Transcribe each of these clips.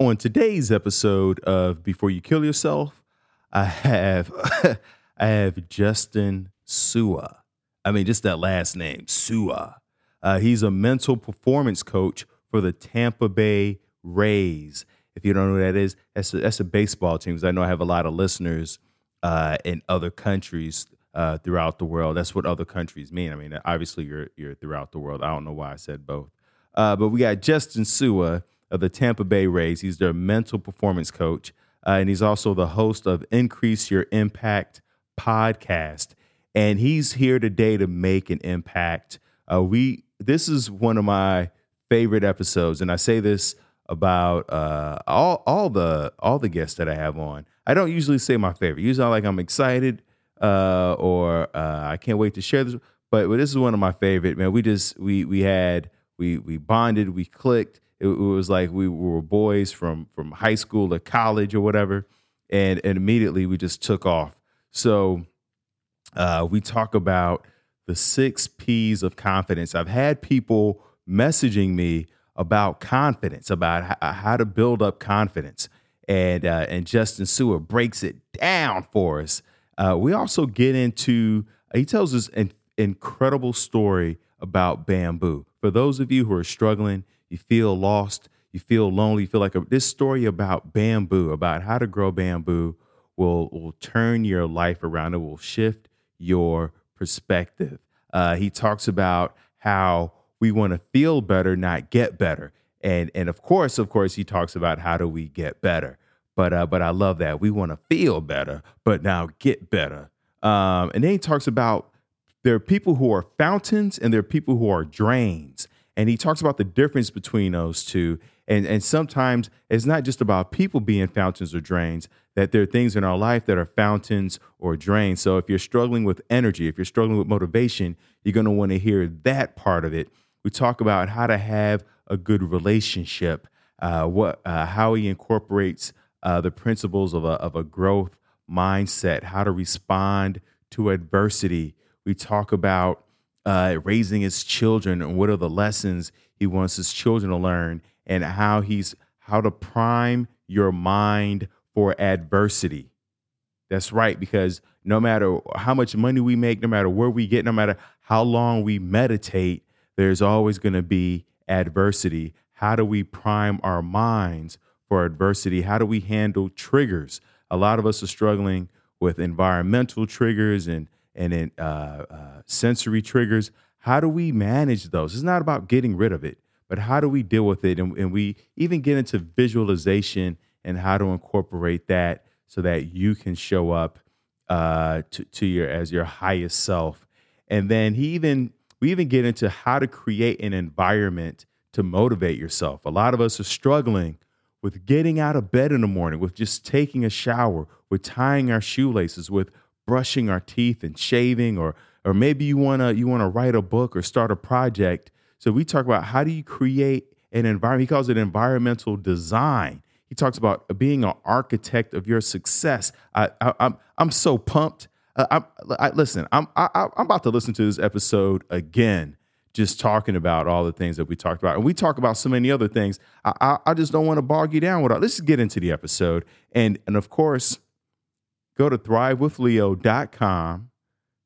On today's episode of Before You Kill Yourself, I have I have Justin Sua. I mean, just that last name, Sua. Uh, he's a mental performance coach for the Tampa Bay Rays. If you don't know who that is, that's a, that's a baseball team. Because I know I have a lot of listeners uh, in other countries uh, throughout the world. That's what other countries mean. I mean, obviously you're you're throughout the world. I don't know why I said both. Uh, but we got Justin Sua of the Tampa Bay Rays. He's their mental performance coach, uh, and he's also the host of Increase Your Impact podcast. And he's here today to make an impact. Uh, we this is one of my favorite episodes, and I say this about uh, all all the all the guests that I have on. I don't usually say my favorite. Usually, I like I'm excited uh, or uh, I can't wait to share this. But, but this is one of my favorite. Man, we just we we had we we bonded, we clicked. It, it was like we were boys from from high school to college or whatever, and and immediately we just took off. So uh, we talk about the six P's of confidence. I've had people messaging me about confidence, about h- how to build up confidence, and uh, and Justin Sua breaks it down for us. Uh, we also get into he tells us an incredible story about bamboo. For those of you who are struggling, you feel lost, you feel lonely, you feel like a, this story about bamboo, about how to grow bamboo, will will turn your life around. It will shift your perspective. Uh, he talks about how we want to feel better, not get better, and and of course, of course, he talks about how do we get better. But uh, but I love that we want to feel better, but now get better. Um, and then he talks about there are people who are fountains and there are people who are drains. And he talks about the difference between those two. And, and sometimes it's not just about people being fountains or drains, that there are things in our life that are fountains or drains. So if you're struggling with energy, if you're struggling with motivation, you're going to want to hear that part of it. We talk about how to have a good relationship, uh, what, uh, how he incorporates uh, the principles of a, of a growth mindset, how to respond to adversity. We talk about uh, raising his children and what are the lessons he wants his children to learn, and how he's how to prime your mind for adversity. That's right, because no matter how much money we make, no matter where we get, no matter how long we meditate, there's always going to be adversity. How do we prime our minds for adversity? How do we handle triggers? A lot of us are struggling with environmental triggers and and uh, uh, sensory triggers. How do we manage those? It's not about getting rid of it, but how do we deal with it? And, and we even get into visualization and how to incorporate that so that you can show up uh, to, to your as your highest self. And then he even we even get into how to create an environment to motivate yourself. A lot of us are struggling with getting out of bed in the morning, with just taking a shower, with tying our shoelaces, with brushing our teeth and shaving, or or maybe you wanna you wanna write a book or start a project. So we talk about how do you create an environment. He calls it environmental design. He talks about being an architect of your success. I, I, I'm I'm so pumped. Uh, I, I, listen, I'm I, I'm about to listen to this episode again just talking about all the things that we talked about. And we talk about so many other things. I, I, I just don't want to bog you down with all. Let's get into the episode. And and of course, go to thrivewithleo.com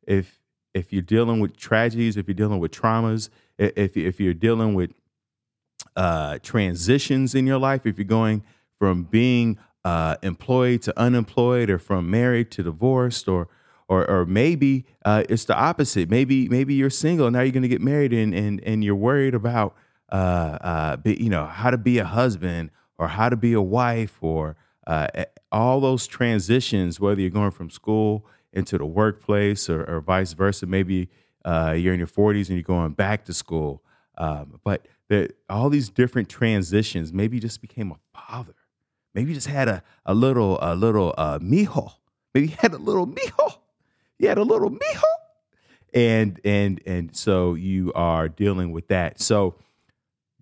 if if you're dealing with tragedies, if you're dealing with traumas, if if you're dealing with uh, transitions in your life, if you're going from being uh, employed to unemployed, or from married to divorced, or or or maybe uh, it's the opposite. Maybe maybe you're single now you're going to get married and and and you're worried about uh, uh, be, you know how to be a husband or how to be a wife or uh, all those transitions. Whether you're going from school into the workplace or, or vice versa. Maybe uh, you're in your 40s and you're going back to school. Um, but the, all these different transitions. Maybe you just became a father. Maybe you just had a, a little a little uh, mijo. Maybe you had a little mijo you had a little mijo. And and and so you are dealing with that. So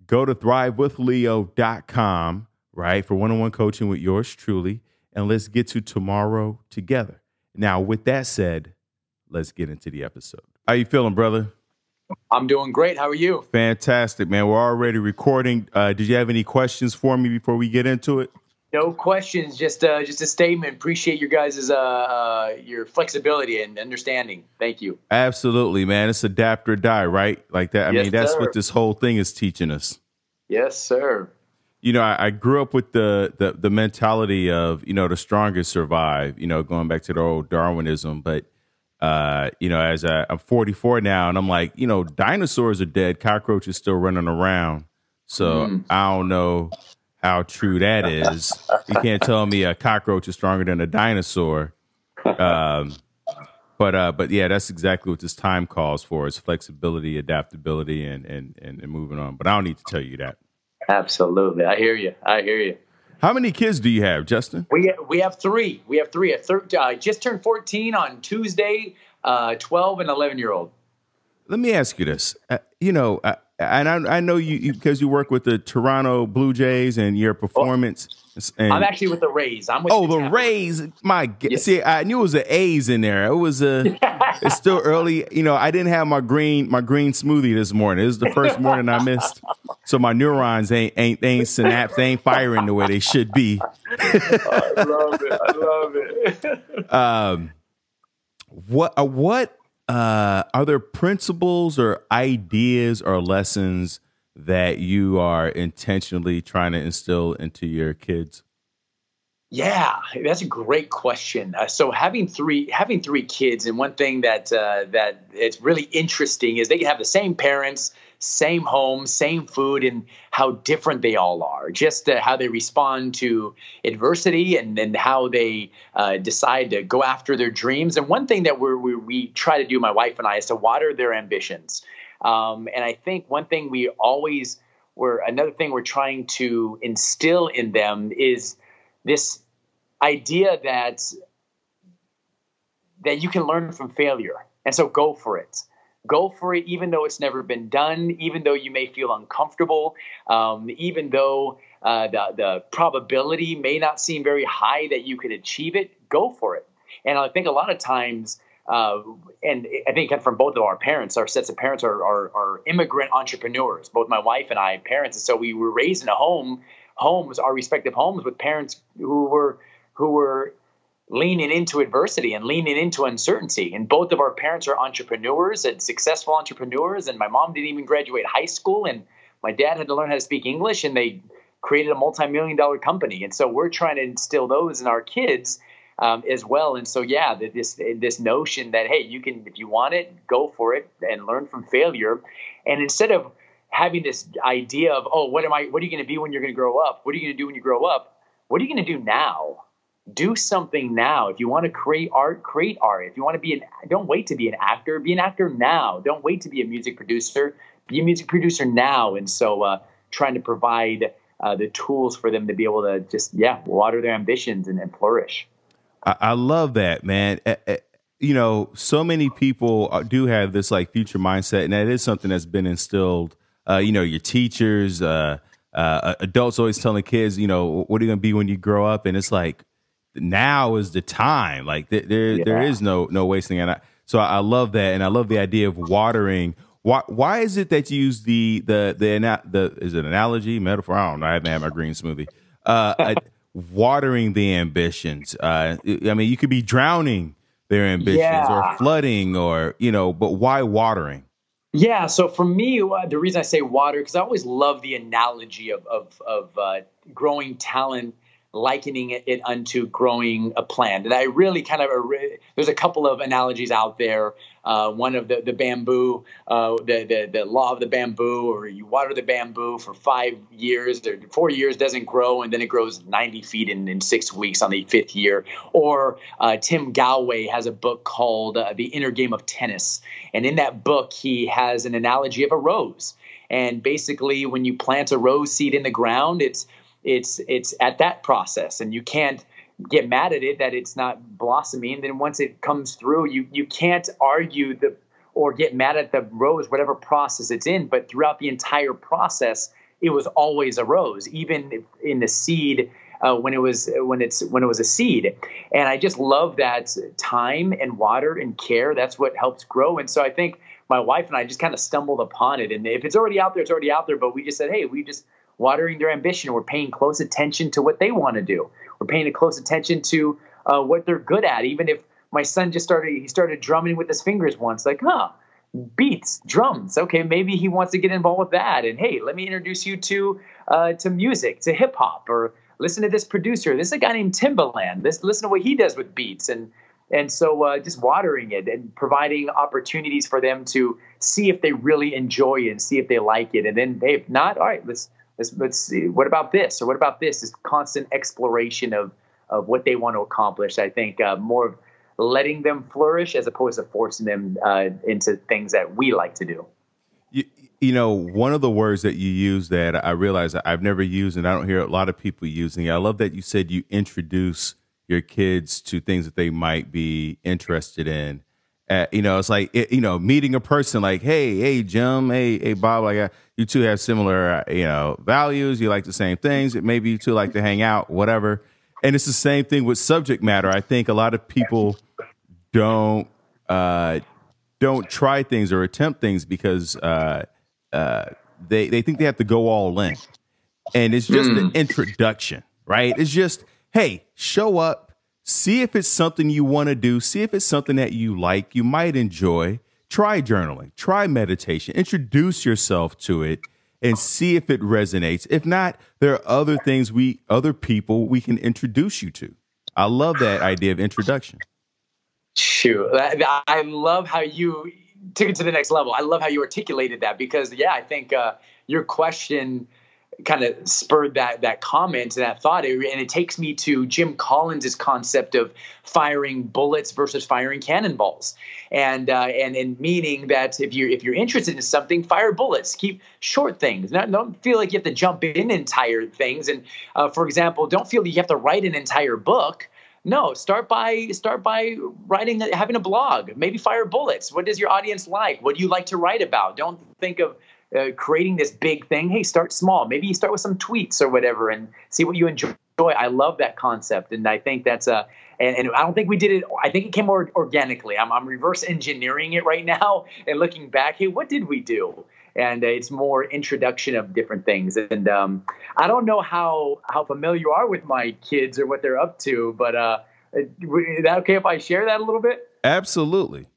go to thrivewithleo.com, right, for one-on-one coaching with yours truly. And let's get to tomorrow together. Now, with that said, let's get into the episode. How you feeling, brother? I'm doing great. How are you? Fantastic, man. We're already recording. Uh, did you have any questions for me before we get into it? No questions. Just uh, just a statement. Appreciate your guys' uh, uh, your flexibility and understanding. Thank you. Absolutely, man. It's adapt or die, right? Like that. I Yes, mean, that's sir. what this whole thing is teaching us. Yes, sir. You know, I, I grew up with the, the the mentality of you know the strongest survive. You know, going back to the old Darwinism, but uh, you know, as I, I'm 44 now, and I'm like, you know, dinosaurs are dead, cockroaches still running around. So Mm. I don't know how true that is. you can't tell me a cockroach is stronger than a dinosaur. Um, but uh, but yeah, that's exactly what this time calls for: is flexibility, adaptability, and and and, and moving on. But I don't need to tell you that. Absolutely. I hear you. I hear you. How many kids do you have, Justin? We we have three. We have three. A third. Uh, just turned 14 on Tuesday. Uh, 12 and 11 year old. Let me ask you this. Uh, you know, uh, and I, I know you, you because you work with the Toronto Blue Jays and your performance. And, I'm actually with the Rays. I'm with oh, the. Rays. My Yeah. see, I knew it was the A's in there. It was a. it's still early. You know, I didn't have my green my green smoothie this morning. It was the first morning I missed. So my neurons ain't ain't they ain't synapse they ain't firing the way they should be. I love it. I love it. um, what uh, what uh, are there principles or ideas or lessons that you are intentionally trying to instill into your kids? Yeah, that's a great question. Uh, so having three having three kids, and one thing that uh, that it's really interesting is they can have the same parents, same home, same food, and how different they all are. Just uh, how they respond to adversity, and and how they uh, decide to go after their dreams. And one thing that we we try to do, my wife and I, is to water their ambitions. Um, and I think one thing we always were another thing we're trying to instill in them is this idea that that you can learn from failure. And so go for it. Go for it even though it's never been done even though you may feel uncomfortable um, even though uh, the, the probability may not seem very high that you could achieve it go for it. And i think a lot of times uh, and I think from both of our parents, our sets of parents are, are, are immigrant entrepreneurs. Both my wife and I parents, and so we were raised in a home, homes, our respective homes, with parents who were who were leaning into adversity and leaning into uncertainty. And both of our parents are entrepreneurs and successful entrepreneurs. And my mom didn't even graduate high school, and my dad had to learn how to speak English, and they created a multi-million dollar company. And so we're trying to instill those in our kids um, as well. And so, yeah, this this notion that hey, you can if you want it, go for it and learn from failure. And instead of having this idea of oh, what am I? What are you going to be when you're going to grow up? What are you going to do when you grow up? What are you going to do now? Do something now. If you want to create art, create art. If you want to be an, don't wait to be an actor. Be an actor now. Don't wait to be a music producer. Be a music producer now. And so, uh, trying to provide uh, the tools for them to be able to just yeah water their ambitions and, and flourish. I, I love that, man. Eh, eh, You know, so many people uh, do have this like future mindset, and that is something that's been instilled. Uh, you know, your teachers, uh, uh, adults always telling kids, you know, what are you going to be when you grow up? And it's like now is the time. Like th- there, there Yeah. is no no wasting. And I, so I love that, and I love the idea of watering. Why why is it that you use the the the ana- the is it analogy metaphor? I don't know. I haven't had my green smoothie. Uh, uh, watering the ambitions. Uh, I mean, you could be drowning their ambitions Yeah. or flooding, or you know, but why watering? Yeah. So for me, uh, the reason I say water because I always love the analogy of of, of uh, growing talent, likening it, unto growing a plant. And I really kind of there's a couple of analogies out there. Uh, one of the the bamboo, uh, the, the the law of the bamboo, or you water the bamboo for five years, or four years doesn't grow, and then it grows 90 feet in, in six weeks on the fifth year. Or uh, Tim Gallwey has a book called uh, The Inner Game of Tennis, and in that book he has an analogy of a rose. And basically, when you plant a rose seed in the ground, it's it's it's at that process, and you can't get mad at it that it's not blossoming. Then once it comes through, you you can't argue the or get mad at the rose, whatever process it's in. But throughout the entire process, it was always a rose, even in the seed uh, when it was when it's when it was a seed. And I just love that time and water and care. That's what helps grow. And so I think my wife and I just kind of stumbled upon it. And if it's already out there, it's already out there. But we just said, hey, we just watering their ambition. We're paying close attention to what they want to do. We're paying a close attention to uh, what they're good at. Even if my son just started, he started drumming with his fingers once, like, huh, beats, drums. Okay, maybe he wants to get involved with that. And hey, let me introduce you to uh, to music, to hip hop, or listen to this producer. This is a guy named Timbaland. This listen to what he does with beats and and so uh, just watering it and providing opportunities for them to see if they really enjoy it and see if they like it. And then hey, if not, all right, let's let's let's see. What about this or what about this? This constant exploration of of what they want to accomplish. I think uh, more of letting them flourish as opposed to forcing them uh, into things that we like to do. You, you know, one of the words that you use that I realize I've never used and I don't hear a lot of people using. I love that you said you introduce your kids to things that they might be interested in. Uh, you know, it's like it, you know, meeting a person like, hey, hey, Jim, hey, hey, Bob, like uh, you two have similar, uh, you know, values. You like the same things. Maybe you two like to hang out, whatever. And it's the same thing with subject matter. I think a lot of people don't uh, don't try things or attempt things because uh, uh, they they think they have to go all in, and it's just mm. an introduction, right? It's just hey, show up, see if it's something you want to do, see if it's something that you like, you might enjoy. Try journaling, try meditation, introduce yourself to it, and see if it resonates. If not, there are other things we, other people we can introduce you to. I love that idea of introduction. Shoot, I love how you took it to the next level. I love how you articulated that because, yeah, I think uh, your question kind of spurred that that comment and that thought and it takes me to jim collins's concept of firing bullets versus firing cannonballs and uh, and and meaning that if you're if you're interested in something fire bullets keep short things not, don't feel like you have to jump in entire things and uh, for example don't feel that you have to write an entire book no, start by start by writing, having a blog. Maybe fire bullets. What does your audience like? What do you like to write about? Don't think of uh, creating this big thing. Hey, start small. Maybe you start with some tweets or whatever and see what you enjoy. I love that concept, and I think that's a. And, and I don't think we did it. I think it came more organically. I'm, I'm reverse engineering it right now and looking back. Hey, what did we do? and uh, it's more introduction of different things. And um, I don't know how how familiar you are with my kids or what they're up to, but uh, is that okay if I share that a little bit? Absolutely.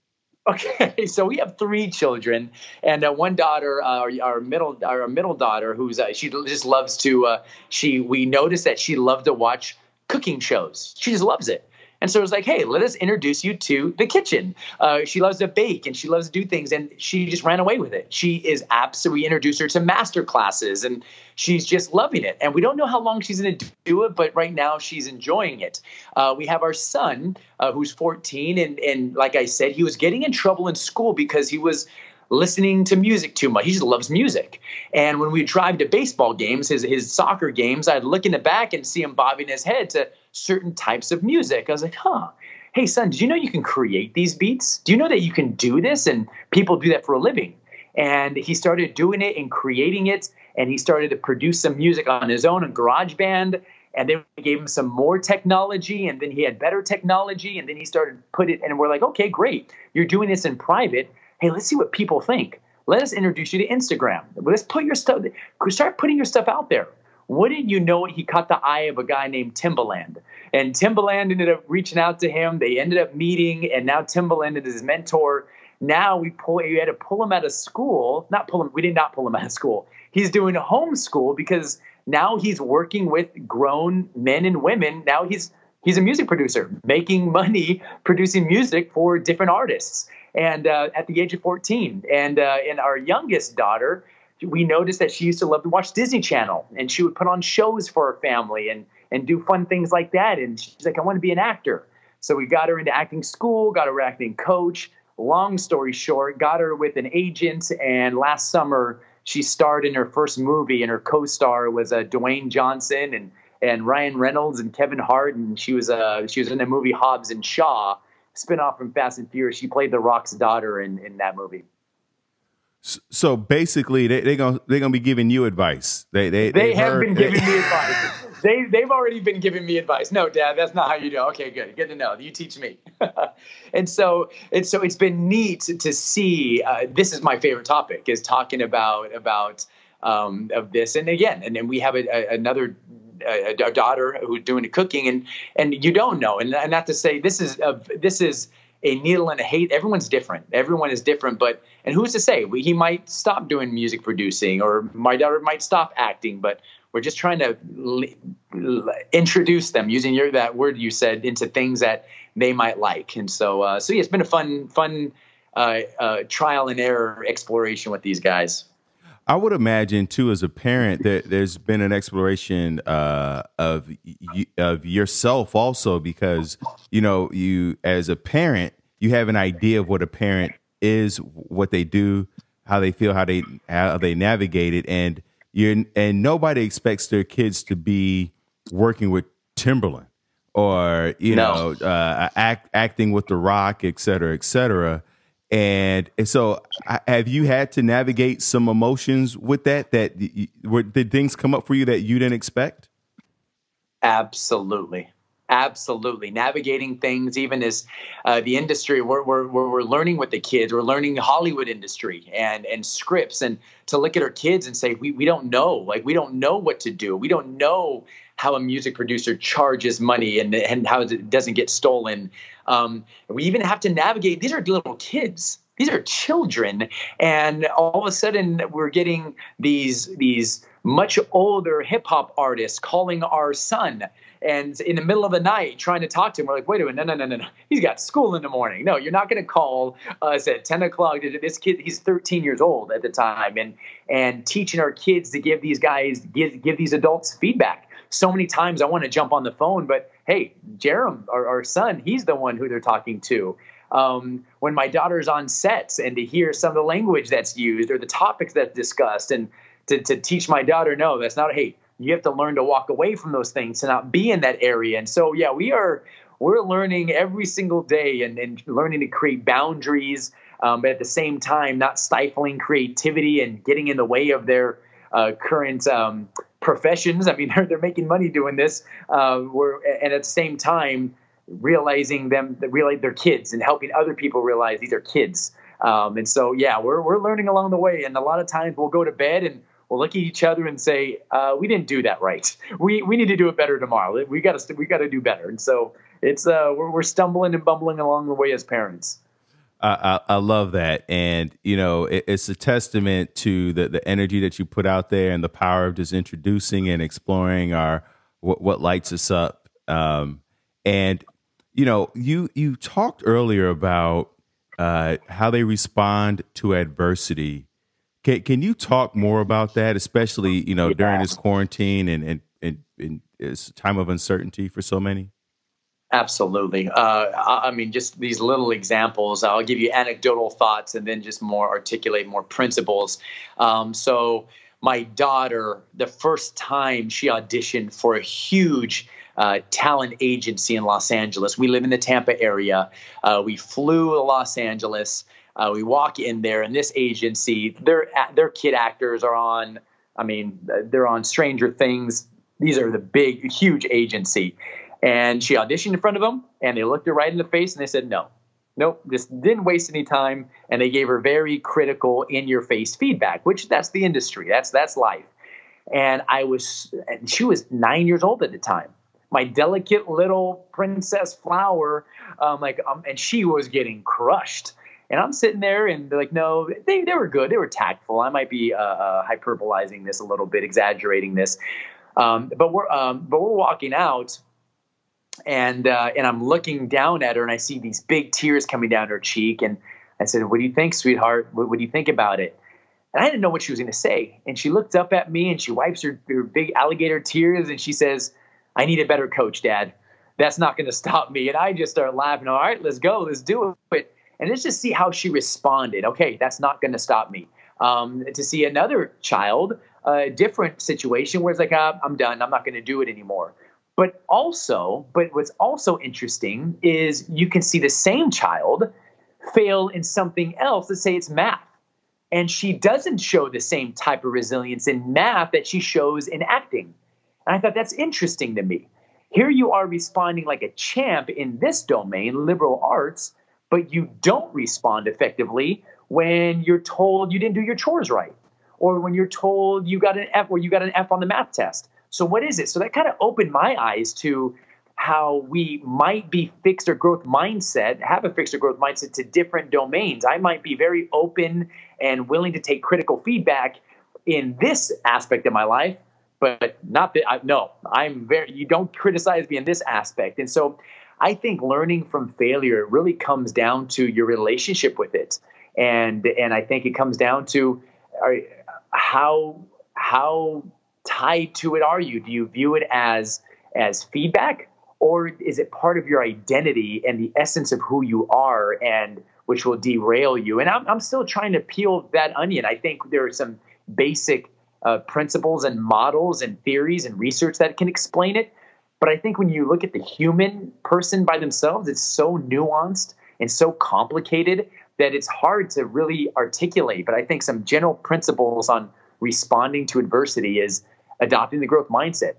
Okay, so we have three children, and uh, one daughter, uh, our, our, middle, our middle daughter, who's uh, she just loves to. Uh, she we noticed that she loved to watch cooking shows. She just loves it. And so it was like, hey, let us introduce you to the kitchen. Uh, she loves to bake and she loves to do things, and she just ran away with it. She is absolutely. Introduced her to master classes, and she's just loving it. And we don't know how long she's going to do it, but right now she's enjoying it. Uh, we have our son, uh, who's 14, and and like I said, he was getting in trouble in school because he was listening to music too much. He just loves music. And when we drive to baseball games, his his soccer games, I'd look in the back and see him bobbing his head to certain types of music. I was like, huh. Hey, son, do you know you can create these beats? Do you know that you can do this? And people do that for a living. And he started doing it and creating it. And he started to produce some music on his own in GarageBand. And then we gave him some more technology. And then he had better technology. And then he started put it. And we're like, okay, great. You're doing this in private. Hey, let's see what people think. Let us introduce you to Instagram. Let's put your stuff. Start putting your stuff out there. Wouldn't you know it? He caught the eye of a guy named Timbaland. And Timbaland ended up reaching out to him. They ended up meeting, and now Timbaland is his mentor. Now we pull you had to pull him out of school. Not pull him, we did not pull him out of school. He's doing homeschool because now he's working with grown men and women. Now he's he's a music producer, making money producing music for different artists. And uh, at the age of 14, and uh, and our youngest daughter, we noticed that she used to love to watch Disney Channel and she would put on shows for her family and and do fun things like that. And she's like, I want to be an actor. So we got her into acting school, got her acting coach. Long story short, got her with an agent, and last summer she starred in her first movie, and her co-star was uh, Dwayne Johnson and and Ryan Reynolds and Kevin Hart, and she was uh, she was in the movie Hobbs and Shaw, spinoff from Fast and Furious. She played the Rock's daughter in in that movie. So basically, they, they're gonna they're gonna be giving you advice. They they they have been giving me advice. they they've already been giving me advice. No, Dad, that's not how you do. Okay, good, good to know. You teach me. and so and so it's been neat to see. Uh, this is my favorite topic is talking about about um, of this. And again, and then we have a, a, another a, a, daughter who's doing the cooking, and and you don't know. And, and not to say this is a, this is a needle and a hate. Everyone's different. Everyone is different. But and who's to say he might stop doing music producing, or my daughter might stop acting. But we're just trying to l- l- introduce them using your that word you said into things that they might like. And so uh, so yeah, it's been a fun fun uh, uh, trial and error exploration with these guys. I would imagine too, as a parent, that there's been an exploration uh, of of yourself also, because you know you as a parent, you have an idea of what a parent is, what they do, how they feel, how they how they navigate it, and you and nobody expects their kids to be working with Timbaland or you no. know uh, act, acting with the Rock, et cetera, et cetera. And, so, have you had to navigate some emotions with that? That were, did things come up for you that you didn't expect? Absolutely. Absolutely. Navigating things, even as uh, the industry, we're, we're, we're learning with the kids. We're learning the Hollywood industry and, and scripts, and to look at our kids and say, we, we don't know. Like, we don't know what to do. We don't know how a music producer charges money and, and how it doesn't get stolen. Um, we even have to navigate. These are little kids. These are children, and all of a sudden we're getting these these much older hip hop artists calling our son and in the middle of the night trying to talk to him. We're like, wait a minute, no, no, no, no, no. He's got school in the morning. No, you're not going to call us at 10 o'clock. This kid, he's 13 years old at the time, and and teaching our kids to give these guys give give these adults feedback so many times I want to jump on the phone, but hey, Jerem, our, our son, he's the one who they're talking to. Um, when my daughter's on sets and to hear some of the language that's used or the topics that's discussed and to, to teach my daughter, no, that's not, hey, you have to learn to walk away from those things to not be in that area. And so, yeah, we are, we're learning every single day and, and learning to create boundaries, um, but at the same time, not stifling creativity and getting in the way of their uh, current um, professions. I mean, they're, they're making money doing this. Uh, we're, and at the same time, realizing them, realize they're kids and helping other people realize these are kids. Um, and so, yeah, we're, we're learning along the way. And a lot of times we'll go to bed and we'll look at each other and say, uh, we didn't do that right. We, we need to do it better tomorrow. We got to, we got to do better. And so it's, uh, we're, we're stumbling and bumbling along the way as parents. I, I, love that, and you know, it, it's a testament to the the energy that you put out there and the power of just introducing and exploring our what, what lights us up. Um, and you know, you you talked earlier about uh, how they respond to adversity. Can can you talk more about that, especially you know yeah. during this quarantine and and and, and it's a time of uncertainty for so many? Absolutely. Uh, I mean, just these little examples. I'll give you anecdotal thoughts and then just more articulate more principles. Um, so, my daughter, the first time she auditioned for a huge uh, talent agency in Los Angeles, we live in the Tampa area. Uh, we flew to Los Angeles. Uh, we walk in there, and this agency, their their kid actors are on. I mean, they're on Stranger Things. These are the big, huge agency and she auditioned in front of them, and they looked her right in the face and they said, no, nope, just didn't waste any time. And they gave her very critical, in your face feedback, which that's the industry, that's that's life. And I was, and she was nine years old at the time. My delicate little princess flower, um, like, um, and she was getting crushed. And I'm sitting there, and they're like, no, they, they were good. They were tactful. I might be uh, uh, hyperbolizing this a little bit, exaggerating this, um, but we're um, but we're walking out, and uh, and I'm looking down at her and I see these big tears coming down her cheek and I said, "What do you think, sweetheart? What, what do you think about it?" And I didn't know what she was going to say. And she looked up at me and she wipes her, her big alligator tears and she says, "I need a better coach, Dad. That's not going to stop me." And I just start laughing. All right, let's go, let's do it. And let's just see how she responded. Okay, that's not going to stop me. Um, to see another child, a different situation where it's like, uh, I'm done. I'm not going to do it anymore. But also, but what's also interesting is you can see the same child fail in something else. Let's say it's math. And she doesn't show the same type of resilience in math that she shows in acting. And I thought that's interesting to me. Here you are responding like a champ in this domain, liberal arts, but you don't respond effectively when you're told you didn't do your chores right or when you're told you got an F or you got an F on the math test. So what is it? So that kind of opened my eyes to how we might be fixed or growth mindset, have a fixed or growth mindset to different domains. I might be very open and willing to take critical feedback in this aspect of my life, but not that I, no, I'm very, you don't criticize me in this aspect. And so I think learning from failure really comes down to your relationship with it. And, and I think it comes down to how, how tied to it are you? Do you view it as, as feedback or is it part of your identity and the essence of who you are and which will derail you and i'm, I'm still trying to peel that onion i think there are some basic uh, principles and models and theories and research that can explain it but i think when you look at the human person by themselves it's so nuanced and so complicated that it's hard to really articulate. But i think some general principles on responding to adversity is adopting the growth mindset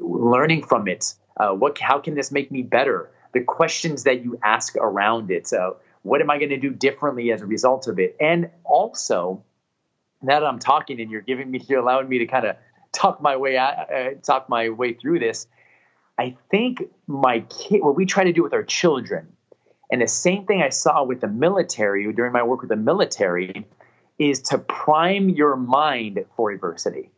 learning from it. Uh, what how can this make me better? The questions that you ask around it. So what am i going to do differently as a result of it? And also now that i'm talking and you're giving me you're allowing me to kind of talk my way out, uh, talk my way through this i think my kid what we try to do with our children and the same thing i saw with the military during my work with the military is to prime your mind for adversity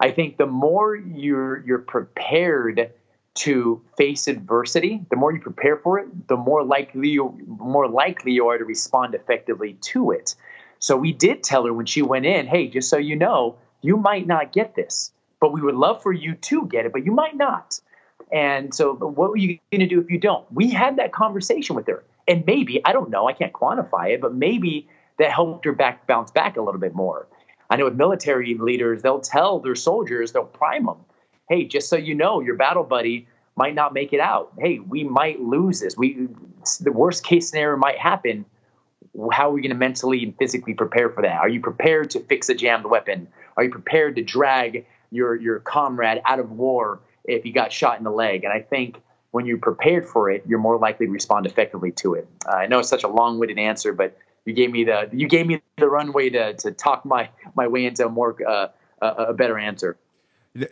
i think the more you're you're prepared to face adversity, the more you prepare for it, the more likely you more likely you are to respond effectively to it. So we did tell her when she went in, hey, just so you know, you might not get this, but we would love for you to get it, but you might not. And so what are you going to do if you don't? We had that conversation with her. And maybe, I don't know, I can't quantify it, but maybe that helped her back bounce back a little bit more. I know with military leaders, they'll tell their soldiers, they'll prime them hey, just so you know, your battle buddy might not make it out. Hey, we might lose this. We the worst case scenario might happen. How are we going to mentally and physically prepare for that? Are you prepared to fix a jammed weapon? Are you prepared to drag your your comrade out of war if you got shot in the leg? And I think when you're prepared for it, you're more likely to respond effectively to it. Uh, I know it's such a long-winded answer, but you gave me the you gave me the runway to to talk my my way into a more uh, a, a better answer.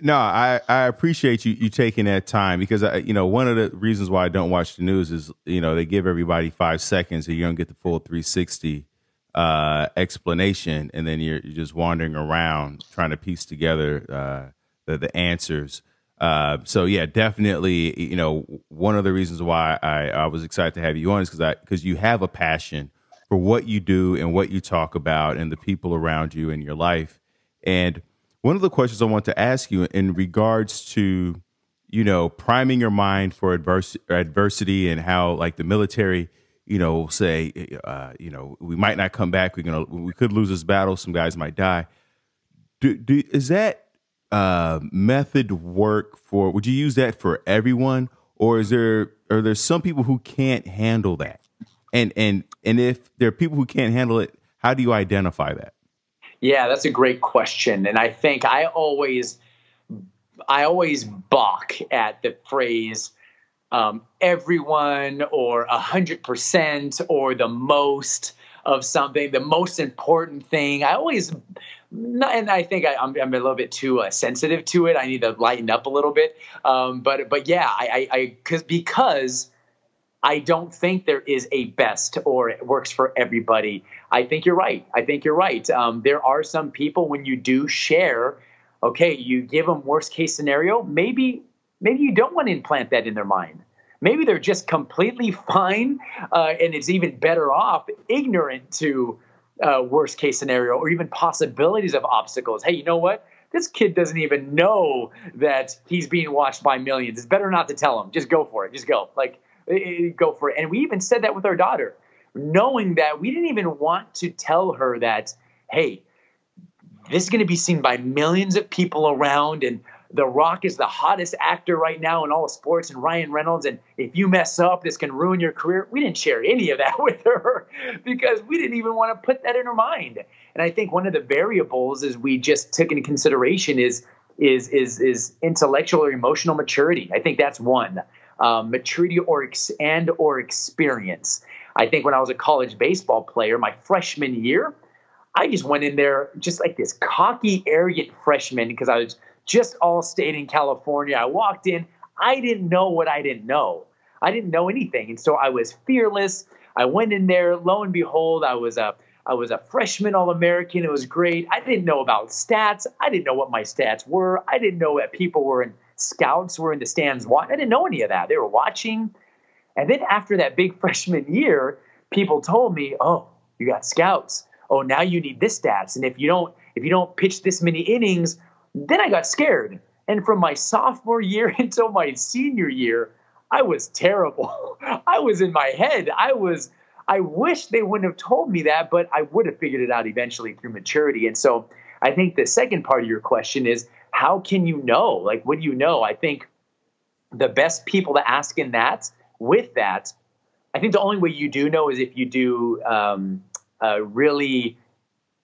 No, I, I appreciate you you taking that time because I, you know one of the reasons why I don't watch the news is you know they give everybody five seconds and you don't get the full 360 uh, explanation and then you're, you're, just wandering around trying to piece together uh, the, the answers. Uh, so yeah, definitely. You know, one of the reasons why I, I was excited to have you on is because I because you have a passion for what you do and what you talk about and the people around you in your life and one of the questions I want to ask you in regards to, you know, priming your mind for adversity, adversity and how like the military, you know, say, uh, you know, we might not come back. We're gonna, we could lose this battle. Some guys might die. Do, do is that uh, method work for? Would you use that for everyone, or is there are there some people who can't handle that? And and and if there are people who can't handle it, how do you identify that? Yeah, that's a great question. And I think I always I always balk at the phrase um, everyone or a hundred percent or the most of something, the most important thing. I always, and I think I, am a little bit too uh, sensitive to it. I need to lighten up a little bit. Um, but but yeah, I, I, I cause, because I don't think there is a best or it works for everybody. I think you're right. I think you're right. Um, there are some people when you do share, okay, you give them worst case scenario. Maybe maybe you don't want to implant that in their mind. Maybe they're just completely fine, uh, and it's even better off ignorant to uh, worst case scenario or even possibilities of obstacles. Hey, you know what? This kid doesn't even know that he's being watched by millions. It's better not to tell him. Just go for it. Just go. Like go for it. And we even said that with our daughter, knowing that we didn't even want to tell her that, hey, this is going to be seen by millions of people around and the Rock is the hottest actor right now in all of sports, and Ryan Reynolds. And if you mess up, this can ruin your career. We didn't share any of that with her because we didn't even want to put that in her mind. And I think one of the variables is we just took into consideration is is is is intellectual or emotional maturity. I think that's one um, maturity or ex- and or experience. I think when I was a college baseball player, my freshman year, I just went in there just like this cocky, arrogant freshman because I was just all state in California. I walked in, I didn't know what I didn't know. I didn't know anything, and so I was fearless. I went in there. Lo and behold, I was a I was a freshman All American. It was great. I didn't know about stats. I didn't know what my stats were. I didn't know that people were in scouts were in the stands. I didn't know any of that. They were watching. And then after that big freshman year, people told me, "Oh, you got scouts. Oh, now you need this stats. And if you don't, if you don't pitch this many innings, then I got scared. And from my sophomore year until my senior year, I was terrible. I was in my head. I was I wish they wouldn't have told me that, but I would have figured it out eventually through maturity. And so I think the second part of your question is how can you know? Like, what do you know? I think the best people to ask in that, with that, I think the only way you do know is if you do um, really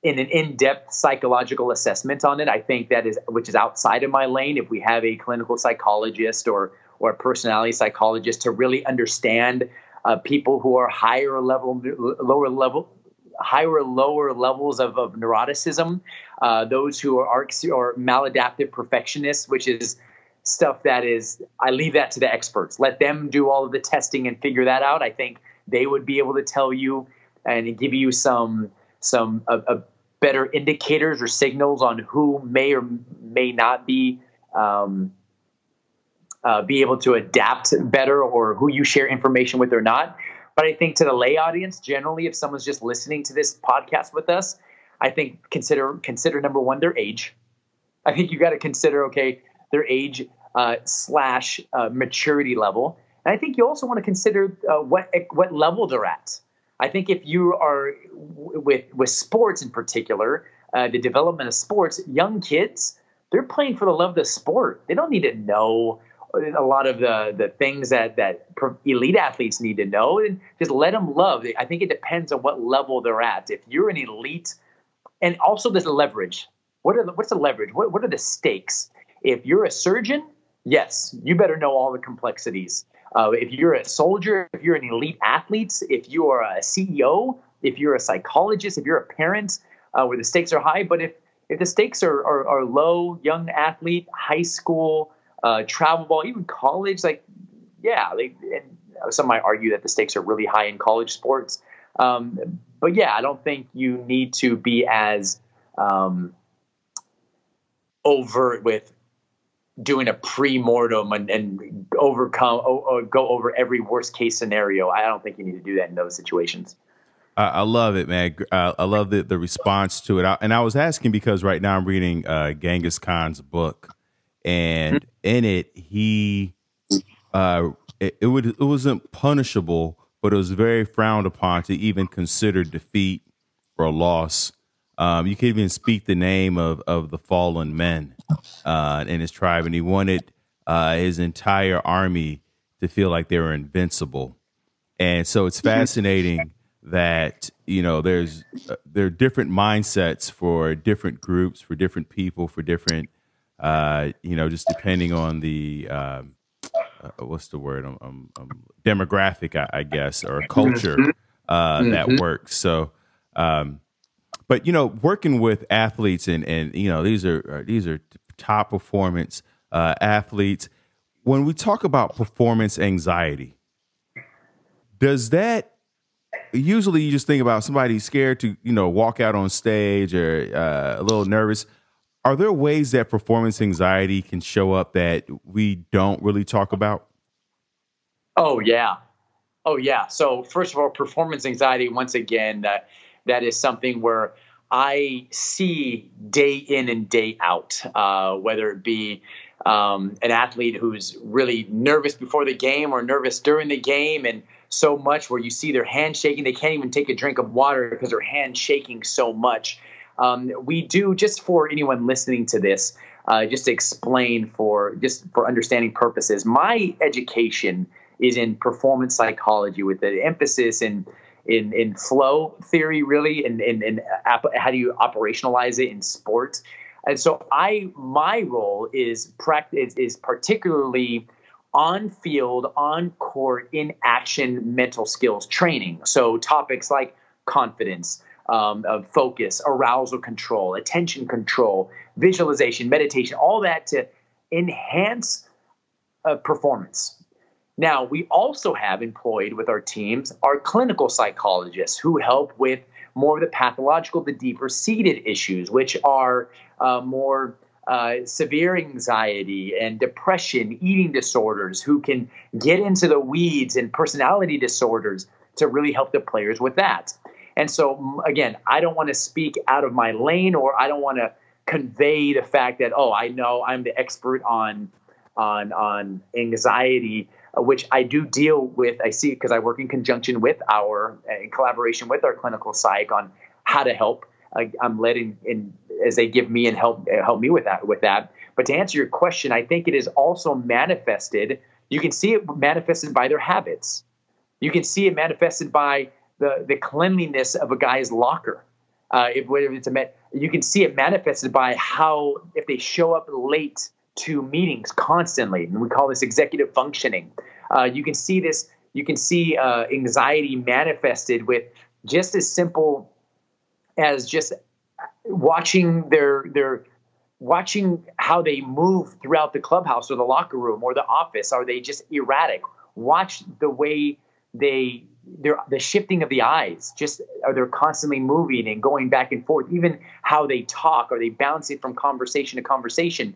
in an in-depth psychological assessment on it. I think that is which is outside of my lane. If we have a clinical psychologist or or a personality psychologist to really understand uh, people who are higher level, lower level, higher lower levels of, of neuroticism, uh, those who are or maladaptive perfectionists, which is stuff that is I leave that to the experts. Let them do all of the testing and figure that out. I think they would be able to tell you and give you some some a, a better indicators or signals on who may or may not be um, uh, be able to adapt better or who you share information with or not. But I think to the lay audience, generally, if someone's just listening to this podcast with us, I think consider consider number one their age. I think you got to consider okay their age uh, slash uh, maturity level, and I think you also want to consider uh, what what level they're at. I think if you are with with sports in particular, uh, the development of sports, young kids they're playing for the love of the sport. They don't need to know a lot of the the things that that elite athletes need to know and just let them love. I think it depends on what level they're at. If you're an elite and also there's leverage. What are the, what's the leverage? What, what are the stakes? If you're a surgeon yes you better know all the complexities uh, if you're a soldier if you're an elite athlete if you are a ceo if you're a psychologist if you're a parent uh, where the stakes are high but if if the stakes are, are, are low young athlete high school uh, travel ball, even college. Like, yeah, and some might argue that the stakes are really high in college sports. Um, but yeah, I don't think you need to be as um, overt with doing a pre-mortem and, and overcome or go over every worst case scenario. I don't think you need to do that in those situations. Uh, I love it, man. Uh, I love the, the response to it. I, and I was asking because right now I'm reading uh, Genghis Khan's book, and in it he uh it, it would it wasn't punishable but it was very frowned upon to even consider defeat or loss um, you could even speak the name of of the fallen men uh, in his tribe and he wanted uh, his entire army to feel like they were invincible and so it's fascinating that you know there's uh, there are different mindsets for different groups for different people for different uh, you know, just depending on the um, uh, what's the word, um, um, um demographic, I, I, guess, or culture mm-hmm. uh, mm-hmm. that works. So, um, but you know, working with athletes and and you know, these are uh, these are top performance uh, athletes. When we talk about performance anxiety, does that usually you just think about somebody scared to you know walk out on stage or uh, a little nervous are there ways that performance anxiety can show up that we don't really talk about? Oh yeah. Oh yeah. So first of all, performance anxiety, once again, that that is something where I see day in and day out, uh, whether it be um, an athlete who's really nervous before the game or nervous during the game, and so much where you see their hand shaking, they can't even take a drink of water because their hand shaking so much. Um, we do just for anyone listening to this, uh, just to explain for just for understanding purposes. My education is in performance psychology with an emphasis in in in flow theory, really, and in, in, in, how do you operationalize it in sports. And so I my role is practice is particularly on field, on court, in action mental skills training. So topics like confidence, um, of focus, arousal control, attention control, visualization, meditation, all that to enhance uh, performance. Now, we also have employed with our teams our clinical psychologists who help with more of the pathological, the deeper seated issues, which are uh, more uh, severe anxiety and depression, eating disorders, who can get into the weeds and personality disorders to really help the players with that. And so, again, I don't want to speak out of my lane or I don't want to convey the fact that, oh, I know I'm the expert on on on anxiety Uh, which I do deal with. I see because I work in conjunction with our, uh, in collaboration with our clinical psych on how to help. I, am letting in as they give me and help uh, help me with that with that. But to answer your question, I think it is also manifested. You can see it manifested by their habits. You can see it manifested by the the cleanliness of a guy's locker. Uh, if, whether it's a met, you can see it manifested by how if they show up late to meetings constantly, and we call this executive functioning. Uh, you can see this. You can see uh, anxiety manifested with just as simple as just watching their their watching how they move throughout the clubhouse or the locker room or the office. Are they just erratic? Watch the way they they're the shifting of the eyes just are they constantly moving and going back and forth even how they talk are they bouncing from conversation to conversation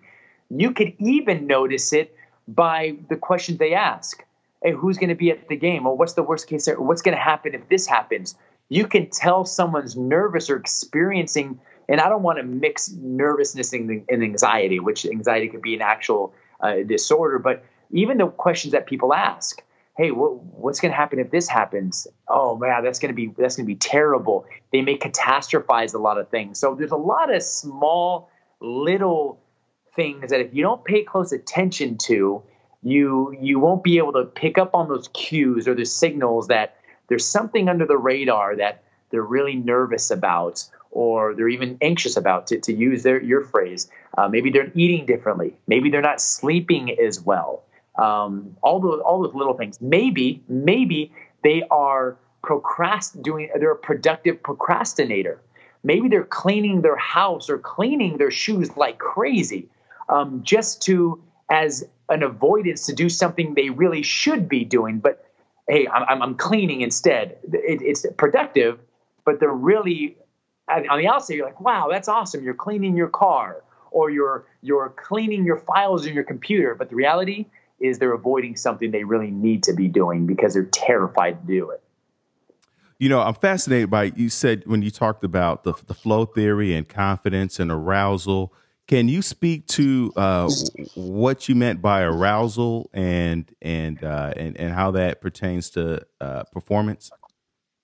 you could even notice it by the questions they ask. Hey, who's going to be at the game? Or what's the worst case? What's going to happen if this happens? You can tell someone's nervous or experiencing, and I don't want to mix nervousness and, anxiety, which anxiety could be an actual uh, disorder, but even the questions that people ask. Hey, what, what's going to happen if this happens? Oh man, that's going to be that's going to be terrible. They may catastrophize a lot of things. So there's a lot of small, little things that if you don't pay close attention to, you you won't be able to pick up on those cues or the signals that there's something under the radar that they're really nervous about or they're even anxious about to, to use their your phrase. Uh, maybe they're eating differently. Maybe they're not sleeping as well. Um, all those all those little things. Maybe maybe they are procrast doing they're a productive procrastinator. Maybe they're cleaning their house or cleaning their shoes like crazy um, just to as an avoidance to do something they really should be doing. But hey, I'm, I'm cleaning instead. It, it's productive, but they're really on the outside. You're like, wow, that's awesome. You're cleaning your car or you're you're cleaning your files in your computer. But the reality is they're avoiding something they really need to be doing because they're terrified to do it. You know, I'm fascinated by you said when you talked about the the flow theory and confidence and arousal can you speak to uh, what you meant by arousal and and uh, and and how that pertains to uh, performance?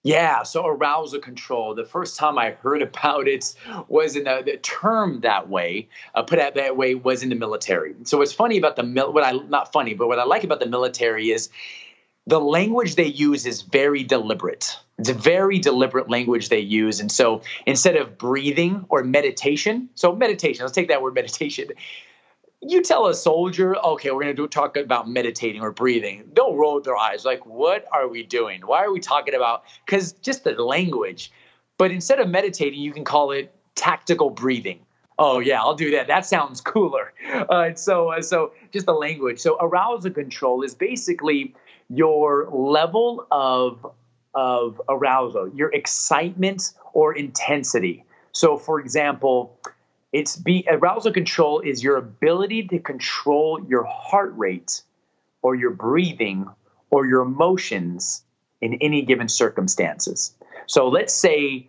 Yeah, so arousal control. The first time I heard about it was in the, the term that way, uh, put out that way, was in the military. So what's funny about the mil- what I not funny, but what I like about the military is the language they use is very deliberate. It's a very deliberate language they use. And so instead of breathing or meditation, so meditation, let's take that word meditation. You tell a soldier, okay, we're going to talk about meditating or breathing. They'll roll their eyes like, what are we doing? Why are we talking about? Because just the language. But instead of meditating, you can call it tactical breathing. Oh yeah, I'll do that. That sounds cooler. Uh, so, uh, so just the language. So arousal control is basically your level of of arousal, your excitement or intensity. So, for example, it's be arousal control is your ability to control your heart rate or your breathing or your emotions in any given circumstances. So let's say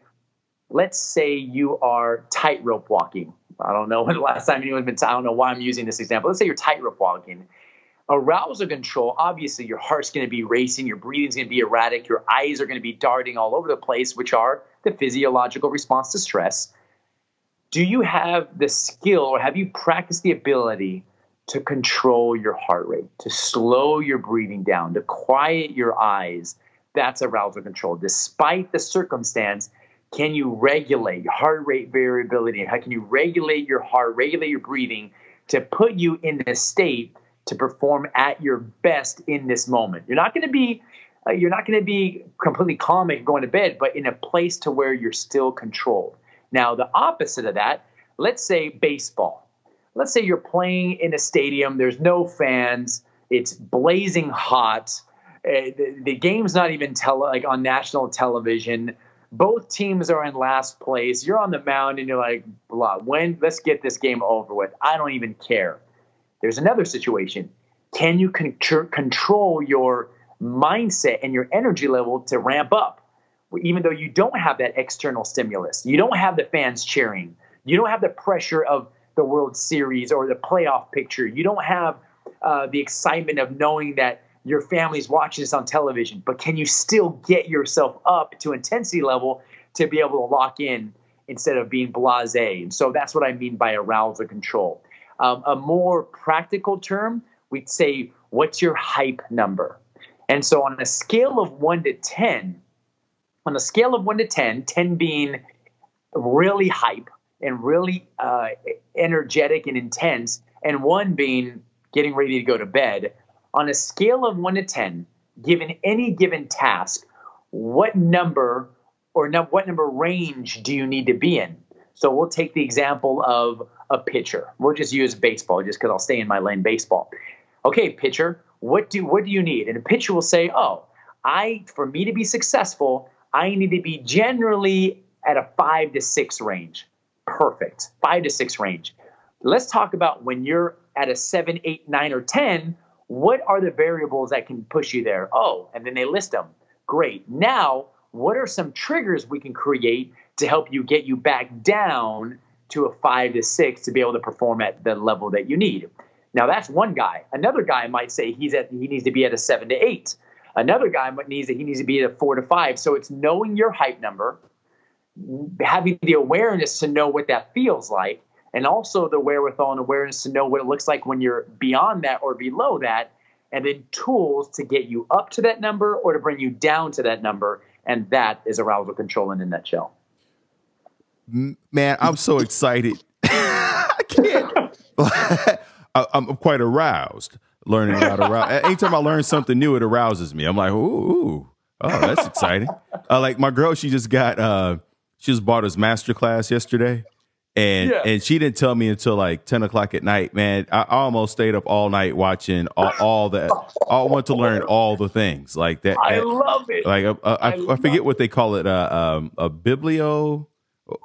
let's say you are tightrope walking. I don't know when the last time anyone's been I don't know why I'm using this example. Let's say you're tightrope walking arousal control, obviously your heart's going to be racing, your breathing's going to be erratic, your eyes are going to be darting all over the place, which are the physiological response to stress. Do you have the skill or have you practiced the ability to control your heart rate, to slow your breathing down, to quiet your eyes? That's arousal control. Despite the circumstance, can you regulate heart rate variability? How can you regulate your heart, regulate your breathing to put you in a state to perform at your best in this moment? You're not going to be uh, you're not going to be completely calm and going to bed, but in a place to where you're still controlled. Now, the opposite of that, let's say baseball. Let's say you're playing in a stadium, there's no fans, it's blazing hot. Uh, the, the, game's not even tele, like on national television. Both teams are in last place. You're on the mound and you're like, blah, when let's get this game over with. I don't even care. There's another situation. Can you con- control your mindset and your energy level to ramp up, even though you don't have that external stimulus. You don't have the fans cheering. You don't have the pressure of the World Series or the playoff picture. You don't have uh, the excitement of knowing that your family's watching this on television. But can you still get yourself up to intensity level to be able to lock in instead of being blasé? And so that's what I mean by arousal control. Um, a more practical term, we'd say, what's your hype number? And so on a scale of one to 10, on a scale of one to 10, 10 being really hype and really uh, energetic and intense, and one being getting ready to go to bed, on a scale of one to 10, given any given task, what number or no, what number range do you need to be in? So we'll take the example of a pitcher. We'll just use baseball just because I'll stay in my lane baseball. Okay, pitcher, what do what do you need? And a pitcher will say, "Oh, I for me to be successful, I need to be generally at a 5 to 6 range." Perfect. 5 to 6 range. Let's talk about when you're at a seven, eight, nine, or 10, what are the variables that can push you there? Oh, and then they list them. Great. Now, what are some triggers we can create to help you get you back down to a 5 to 6 to be able to perform at the level that you need? Now that's one guy. Another guy might say he's at he needs to be at a seven to eight. Another guy needs that he needs to be at a four to five. So it's knowing your hype number, having the awareness to know what that feels like, and also the wherewithal and awareness to know what it looks like when you're beyond that or below that, and then tools to get you up to that number or to bring you down to that number. And that is arousal control in a nutshell. Man, I'm so excited. I can't. I, am quite aroused learning about arouse. Anytime I learn something new, it arouses me. I'm like, ooh, oh, that's exciting. Uh, like my girl, she just got, uh, she just bought us master class yesterday. And yeah. and she didn't tell me until like ten o'clock at night. Man, I almost stayed up all night watching all, all that. I want to learn all the things like that. I love it. Like uh, I, I, I, forget what they call it. Uh, um, a biblio.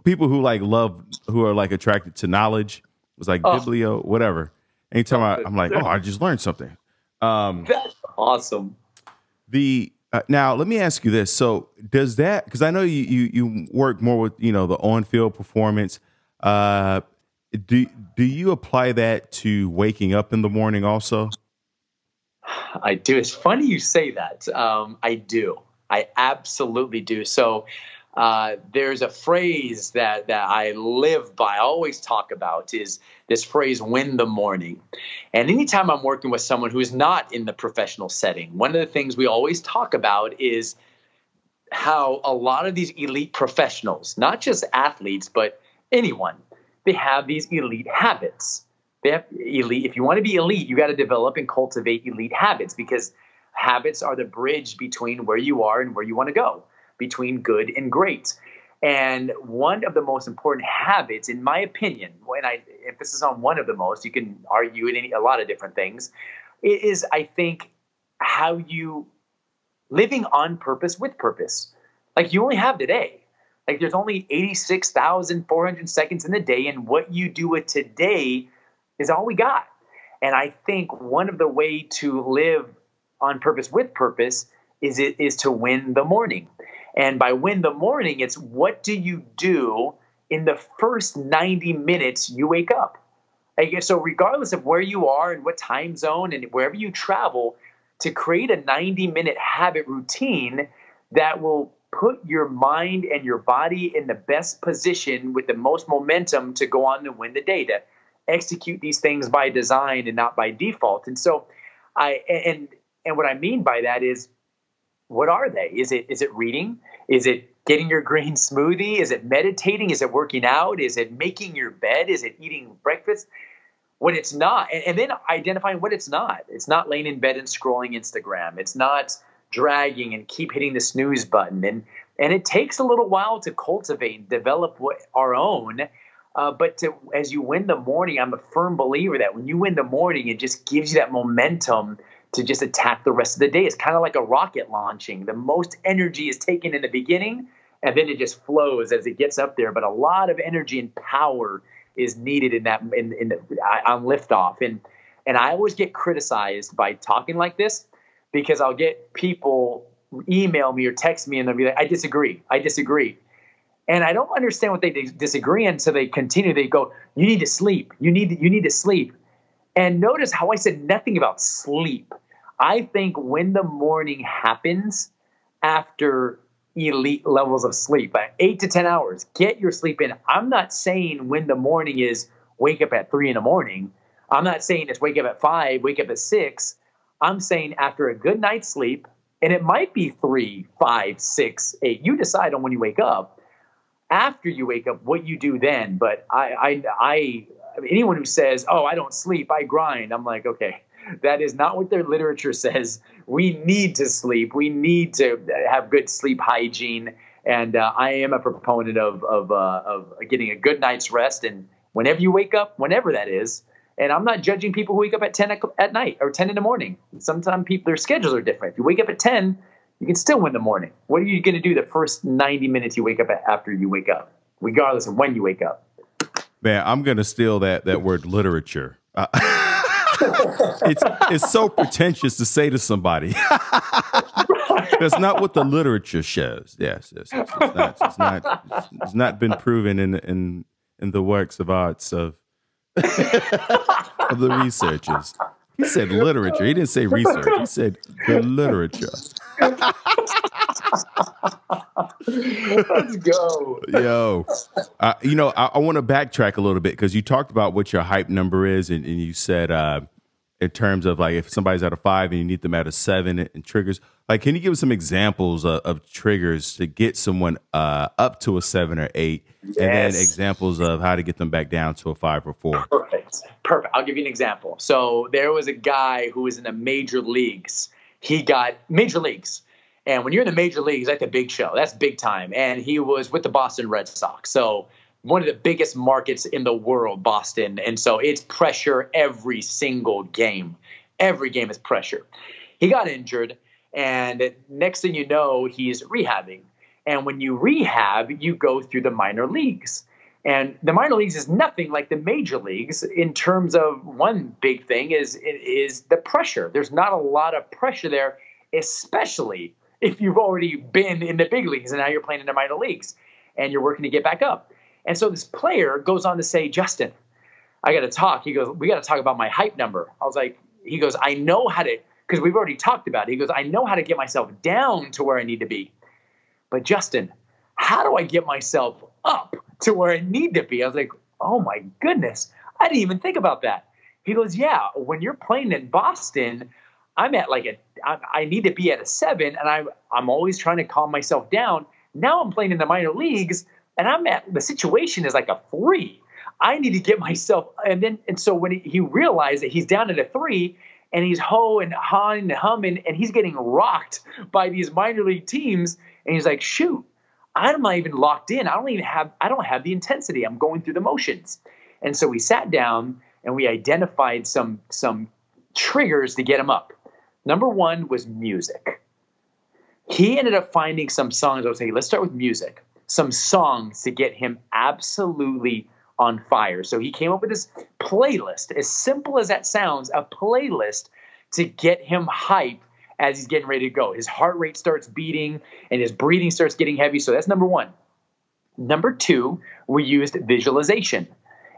People who like love, who are like attracted to knowledge. It was like oh. biblio, whatever. Anytime I, am like, oh, I just learned something. Um, That's awesome. The uh, now let me ask you this: So does that? Because I know you, you you work more with you know the on field performance. Uh, do do you apply that to waking up in the morning also? I do. It's funny you say that. Um, I do. I absolutely do. So uh, there's a phrase that that I live by, I always talk about is this phrase "win the morning." And anytime I'm working with someone who's not in the professional setting, one of the things we always talk about is how a lot of these elite professionals, not just athletes, but anyone, they have these elite habits. They have elite. If you want to be elite, you got to develop and cultivate elite habits because habits are the bridge between where you are and where you want to go between good and great. And one of the most important habits, in my opinion, when I emphasis on one of the most, you can argue in any, a lot of different things, is I think how you living on purpose with purpose. Like you only have today. Like there's only 86,400 seconds in the day, and what you do with today is all we got. And I think one of the way to live on purpose with purpose is it is to win the morning. And by win the morning, it's what do you do in the first 90 minutes you wake up? So, regardless of where you are and what time zone and wherever you travel, to create a 90 minute habit routine that will put your mind and your body in the best position with the most momentum to go on to win the day, to execute these things by design and not by default. And so, I and and what I mean by that is what are they? Is it is it reading? Is it getting your green smoothie? Is it meditating? Is it working out? Is it making your bed? Is it eating breakfast? When it's not, and, and then identifying what it's not. It's not laying in bed and scrolling Instagram. It's not dragging and keep hitting the snooze button. And and it takes a little while to cultivate and develop what, our own. Uh, but to, as you win the morning, I'm a firm believer that when you win the morning, it just gives you that momentum to just attack the rest of the day. It's kind of like a rocket launching. The most energy is taken in the beginning, and then it just flows as it gets up there. But a lot of energy and power is needed in that in, in the, on liftoff. And and I always get criticized by talking like this because I'll get people email me or text me and they'll be like, I disagree. I disagree. And I don't understand what they disagree until they continue. They go, you need to sleep. You need, you need to sleep. And notice how I said nothing about sleep. I think when the morning happens after elite levels of sleep, eight to 10 hours, get your sleep in. I'm not saying when the morning is wake up at three in the morning. I'm not saying it's wake up at five, wake up at six. I'm saying after a good night's sleep, and it might be three, five, six, eight. You decide on when you wake up. After you wake up, what you do then. But I, I, I, anyone who says, "Oh, I don't sleep, I grind," I'm like, okay, that is not what their literature says. We need to sleep. We need to have good sleep hygiene. And uh, I am a proponent of of, uh, of getting a good night's rest. And whenever you wake up, whenever that is, and I'm not judging people who wake up at 10 at night or 10 in the morning. Sometimes people, their schedules are different. If you wake up at 10, you can still win the morning. What are you going to do the first 90 minutes you wake up after you wake up, regardless of when you wake up? Man, I'm going to steal that, that word literature. Uh, it's, it's so pretentious to say to somebody. That's not what the literature shows. Yes, yes, yes. It's, not, it's, not, it's not been proven in, in, in the works of arts of of the researchers. He said literature. He didn't say research. He said the literature. Let's go. Yo, uh, you know, I, I want to backtrack a little bit because you talked about what your hype number is, and, and you said uh, in terms of like if somebody's at a five and you need them at a seven and, and triggers. Like, can you give us some examples of, of triggers to get someone uh, up to a seven or eight, yes. and then examples of how to get them back down to a five or four? Perfect. Perfect. I'll give you an example. So there was a guy who was in the major leagues. He got major leagues. And when you're in the major leagues, that's the big show. That's big time. And he was with the Boston Red Sox. So one of the biggest markets in the world, Boston. And so it's pressure every single game. Every game is pressure. He got injured and next thing you know, he's rehabbing. And when you rehab, you go through the minor leagues. And the minor leagues is nothing like the major leagues in terms of one big thing is is the pressure. There's not a lot of pressure there, especially if you've already been in the big leagues and now you're playing in the minor leagues and you're working to get back up. And so this player goes on to say, Justin, I got to talk. He goes, we got to talk about my hype number. I was like, he goes, I know how to because we've already talked about it. He goes, I know how to get myself down to where I need to be. But Justin, how do I get myself up to where I need to be? I was like, oh my goodness, I didn't even think about that. He goes, yeah, when you're playing in Boston, I'm at like a, I, I need to be at a seven, and I'm I'm always trying to calm myself down. Now I'm playing in the minor leagues, and I'm at the situation is like a three. I need to get myself, and then and so when he, he realized that he's down at a three, and he's hoeing, hawing, and humming, and he's getting rocked by these minor league teams. And he's like, shoot, I'm not even locked in. I don't even have, I don't have the intensity. I'm going through the motions. And so we sat down and we identified some some triggers to get him up. Number one was music. He ended up finding some songs. I was saying, let's start with music. Some songs to get him absolutely on fire. So he came up with this playlist, as simple as that sounds, a playlist to get him hype as he's getting ready to go. His heart rate starts beating and his breathing starts getting heavy. So that's number one. Number two, we used visualization.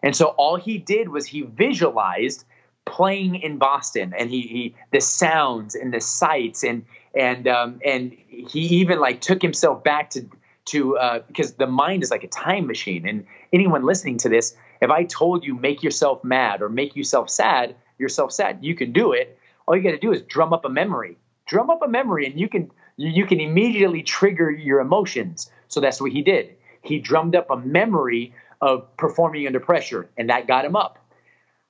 And so all he did was he visualized playing in Boston and he, he the sounds and the sights and and um, and he even like took himself back to to uh, because the mind is like a time machine and anyone listening to this if i told you make yourself mad or make yourself sad yourself sad you can do it all you got to do is drum up a memory drum up a memory and you can you can immediately trigger your emotions So that's what he did. He drummed up a memory of performing under pressure, and that got him up.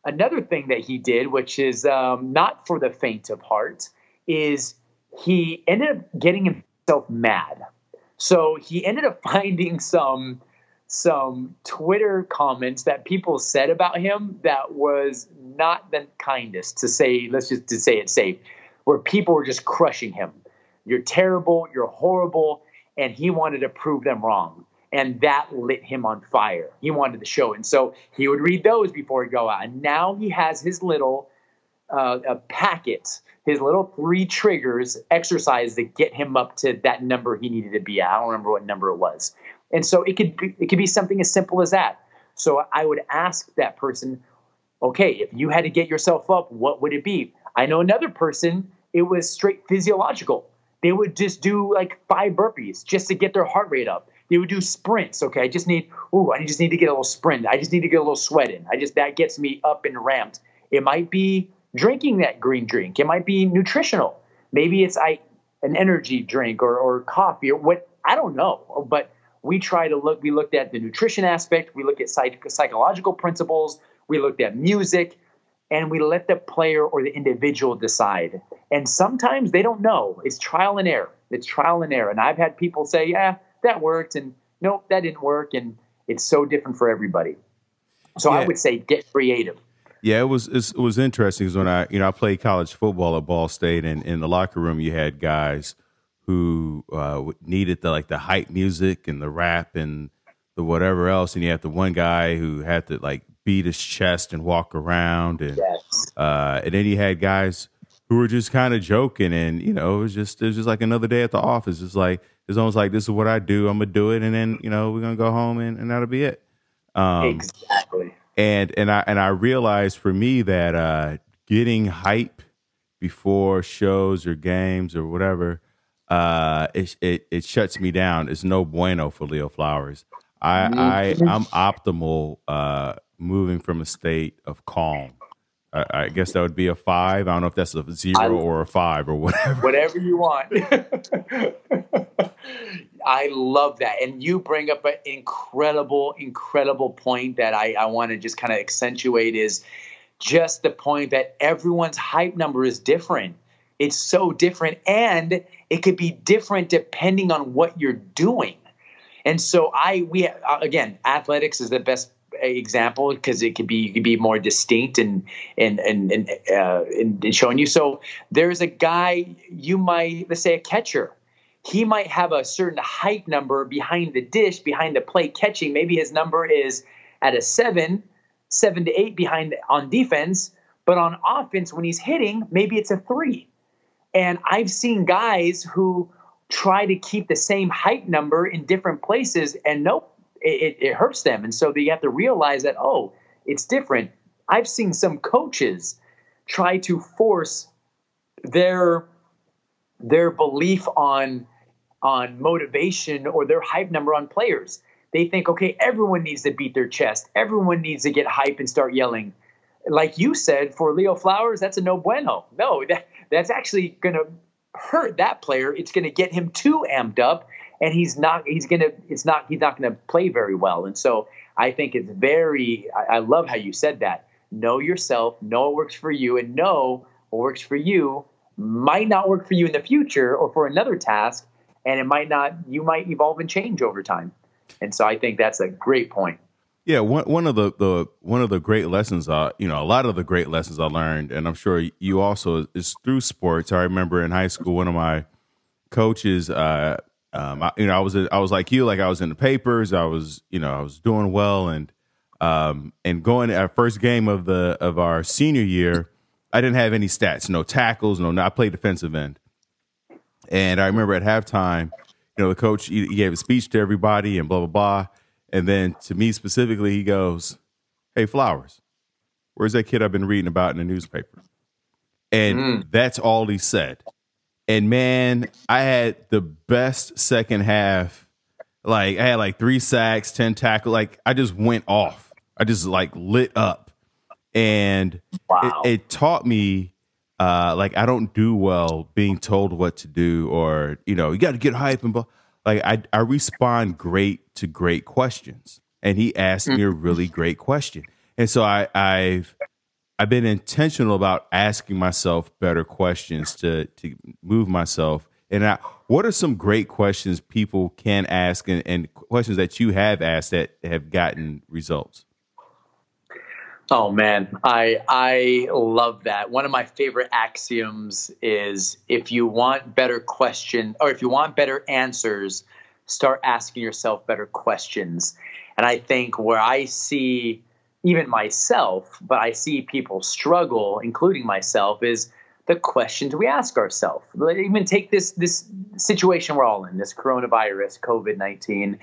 Another thing that he did, which is um, not for the faint of heart, is he ended up getting himself mad. So he ended up finding some some Twitter comments that people said about him that was not the kindest to say, let's just to say it safe, where people were just crushing him. You're terrible, you're horrible, and he wanted to prove them wrong. And that lit him on fire. He wanted to show. And so he would read those before he'd go out. And now he has his little uh, packet, his little three triggers exercise to get him up to that number he needed to be at. I don't remember what number it was. And so it could be, it could be something as simple as that. So I would ask that person, okay, if you had to get yourself up, what would it be? I know another person, it was straight physiological. They would just do like five burpees just to get their heart rate up. They would do sprints. Okay, I just need, ooh, I just need to get a little sprint. I just need to get a little sweat in. I just that gets me up and ramped. It might be drinking that green drink. It might be nutritional. Maybe it's I an energy drink or, or coffee or what I don't know. But we try to look. We looked at the nutrition aspect. We looked at psych, psychological principles. We looked at music, and we let the player or the individual decide. And sometimes they don't know. It's trial and error. It's trial and error. And I've had people say, "Yeah, that worked," and nope, that didn't work. And it's so different for everybody. So yeah. I would say get creative. Yeah, it was it was interesting because when I you know I played college football at Ball State, and in the locker room you had guys who uh, needed the like the hype music and the rap and the whatever else, and you had the one guy who had to like beat his chest and walk around, and yes. uh, and then you had guys who were just kind of joking, and you know it was just it was just like another day at the office. It's like it's almost like this is what I do. I'm gonna do it, and then you know we're gonna go home, and, and that'll be it. Um, exactly. And and I and I realized for me that uh, getting hype before shows or games or whatever uh, it, it it shuts me down. It's no bueno for Leo Flowers. I I. I'm optimal uh, moving from a state of calm. I, I, guess that would be a five. I don't know if that's a zero I, or a five or whatever. Whatever you want. I love that. And you bring up an incredible, incredible point that I, I want to just kind of accentuate is just the point that everyone's hype number is different. It's so different. And it could be different depending on what you're doing. And so I we again athletics is the best example because it could be you could be more distinct and and and and, uh, and showing you. So there's a guy you might let's say a catcher. He might have a certain hype number behind the dish, behind the plate catching. Maybe his number is at a seven, seven to eight behind on defense, but on offense when he's hitting, maybe it's a three. And I've seen guys who try to keep the same hype number in different places, and nope, it, it hurts them. And so they have to realize that, oh, it's different. I've seen some coaches try to force their their belief on on motivation or their hype number on players. They think, okay, everyone needs to beat their chest. Everyone needs to get hype and start yelling. Like you said, for Leo Flowers, that's a no bueno. No, that, that's actually going to hurt that player. It's going to get him too amped up, and he's not. He's to. It's not. He's not to play very well. And so I think it's very. I, I love how you said that. Know yourself. Know what works for you, and know what works for you might not work for you in the future or for another task, and it might not. You might evolve and change over time. And so I think that's a great point. Yeah, one one of the, the one of the great lessons, uh, you know, a lot of the great lessons I learned, and I'm sure you also is through sports. I remember in high school, one of my coaches, uh, um, I, you know, I was I was like you, like I was in the papers, I was, you know, I was doing well, and um, and going our first game of the of our senior year, I didn't have any stats, no tackles, no, no I played defensive end, and I remember at halftime, you know, the coach he, he gave a speech to everybody and blah blah blah and then to me specifically, he goes, Hey, Flowers, where's that kid I've been reading about in the newspaper? And mm. that's all he said. And man, I had the best second half. Like I had like three sacks, 10 tackle. Like I just went off. I just like lit up. And wow. it, it taught me uh, like I don't do well being told what to do or, you know, you got to get hype and blah like I, I respond great to great questions. And he asked me a really great question. And so I, I've I've been intentional about asking myself better questions to to move myself. And I, what are some great questions people can ask and, and questions that you have asked that have gotten results? Oh man, I I love that. One of my favorite axioms is if you want better question or if you want better answers, start asking yourself better questions. And I think where I see even myself, but I see people struggle, including myself, is the questions we ask ourselves. Even take this this situation we're all in, this coronavirus, COVID nineteen.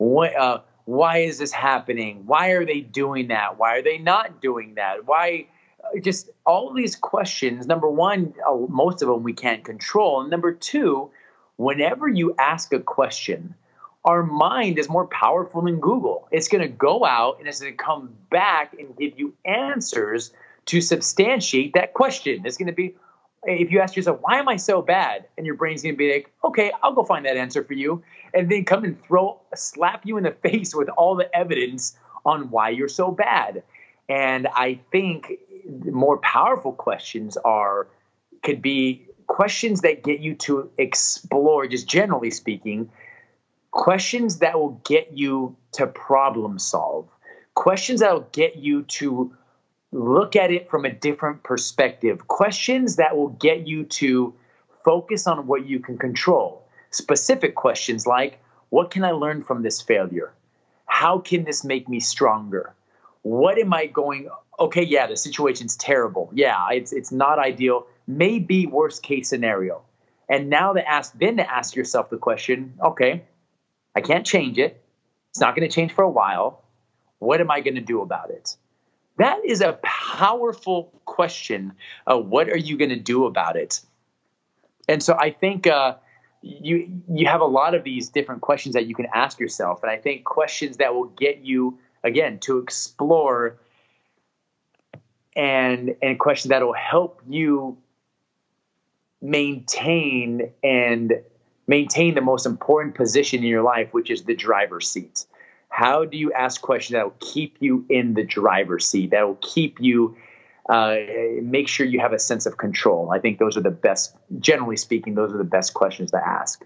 Uh, why is this happening? Why are they doing that? Why are they not doing that? Why? Uh, just all these questions. Number one, uh, most of them we can't control. And number two, whenever you ask a question, our mind is more powerful than Google. It's going to go out and it's going to come back and give you answers to substantiate that question. It's going to be, if you ask yourself, why am I so bad? And your brain's going to be like, okay, I'll go find that answer for you. And then come and throw, slap you in the face with all the evidence on why you're so bad. And I think more powerful questions are, could be questions that get you to explore, just generally speaking, questions that will get you to problem solve, questions that will get you to look at it from a different perspective, questions that will get you to focus on what you can control. Specific questions like, what can I learn from this failure? How can this make me stronger? What am I going okay, yeah, the situation's terrible. Yeah, it's it's not ideal. Maybe worst case scenario. And now to ask then to ask yourself the question, okay, I can't change it. It's not going to change for a while. What am I going to do about it? That is a powerful question. Uh, what are you going to do about it? And so I think uh, you you have a lot of these different questions that you can ask yourself, and I think questions that will get you again to explore and and questions that will help you maintain and maintain the most important position in your life, which is the driver's seat. How do you ask questions that will keep you in the driver's seat, that will keep you, uh, make sure you have a sense of control? I think those are the best, generally speaking, those are the best questions to ask.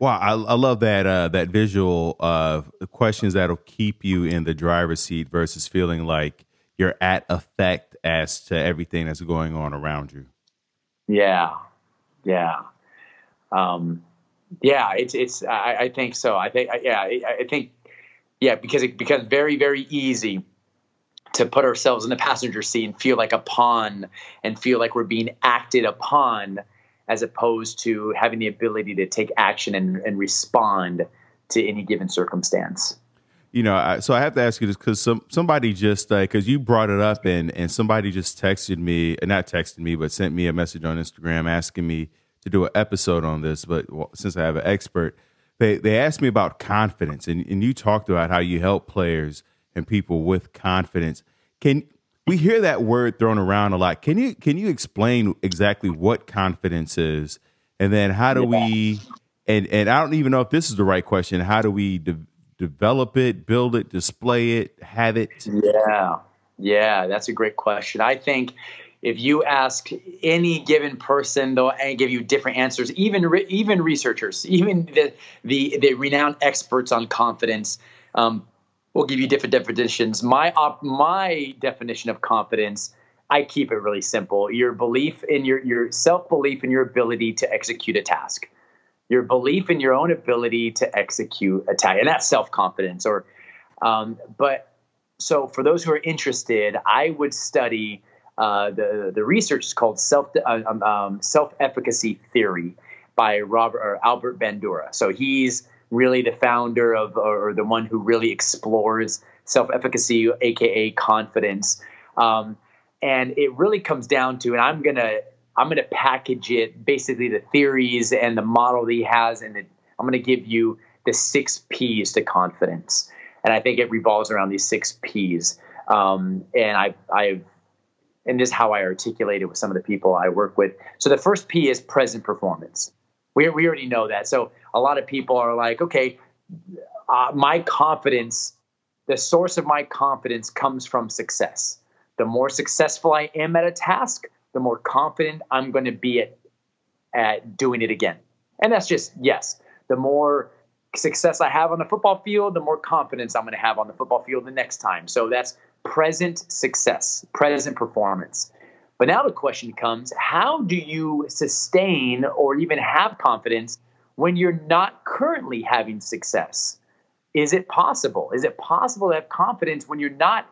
Wow, I, I love that uh, that visual of questions that'll keep you in the driver's seat versus feeling like you're at effect as to everything that's going on around you. Yeah, yeah. Um, yeah, it's it's. I, I think so. I think yeah. I, I think yeah because it becomes very very easy to put ourselves in the passenger seat and feel like a pawn and feel like we're being acted upon as opposed to having the ability to take action and, and respond to any given circumstance you know I, so i have to ask you this because some somebody just because uh, you brought it up and and somebody just texted me not texted me but sent me a message on instagram asking me to do an episode on this, but since I have an expert, they they asked me about confidence, and, and you talked about how you help players and people with confidence. Can we hear that word thrown around a lot? Can you can you explain exactly what confidence is, and then how do yeah. we? And and I don't even know if this is the right question. How do we de- develop it, build it, display it, have it? Yeah, yeah, that's a great question. I think if you ask any given person, they'll give you different answers. Even re- even researchers, even the the, the renowned experts on confidence, um, will give you different definitions. My op- my definition of confidence, I keep it really simple. Your belief in your your self belief in your ability to execute a task, your belief in your own ability to execute a task, and that's self confidence. Or, um, but so for those who are interested, I would study uh, the the research is called self uh, um, um, self efficacy theory by Robert or Albert Bandura. So he's really the founder of or the one who really explores self efficacy, aka confidence. Um, and it really comes down to, and I'm gonna I'm gonna package it basically the theories and the model that he has, and the, I'm gonna give you the six P's to confidence. And I think it revolves around these six P's. Um, and I, I've and this is how I articulate it with some of the people I work with. So the first P is present performance. We, we already know that. So a lot of people are like, okay, uh, my confidence, the source of my confidence comes from success. The more successful I am at a task, the more confident I'm going to be at, at doing it again. And that's just, yes, the more success I have on the football field, the more confidence I'm going to have on the football field the next time. So that's present success, present performance. But now the question comes how do you sustain or even have confidence when you're not currently having success? Is it possible? Is it possible to have confidence when you're not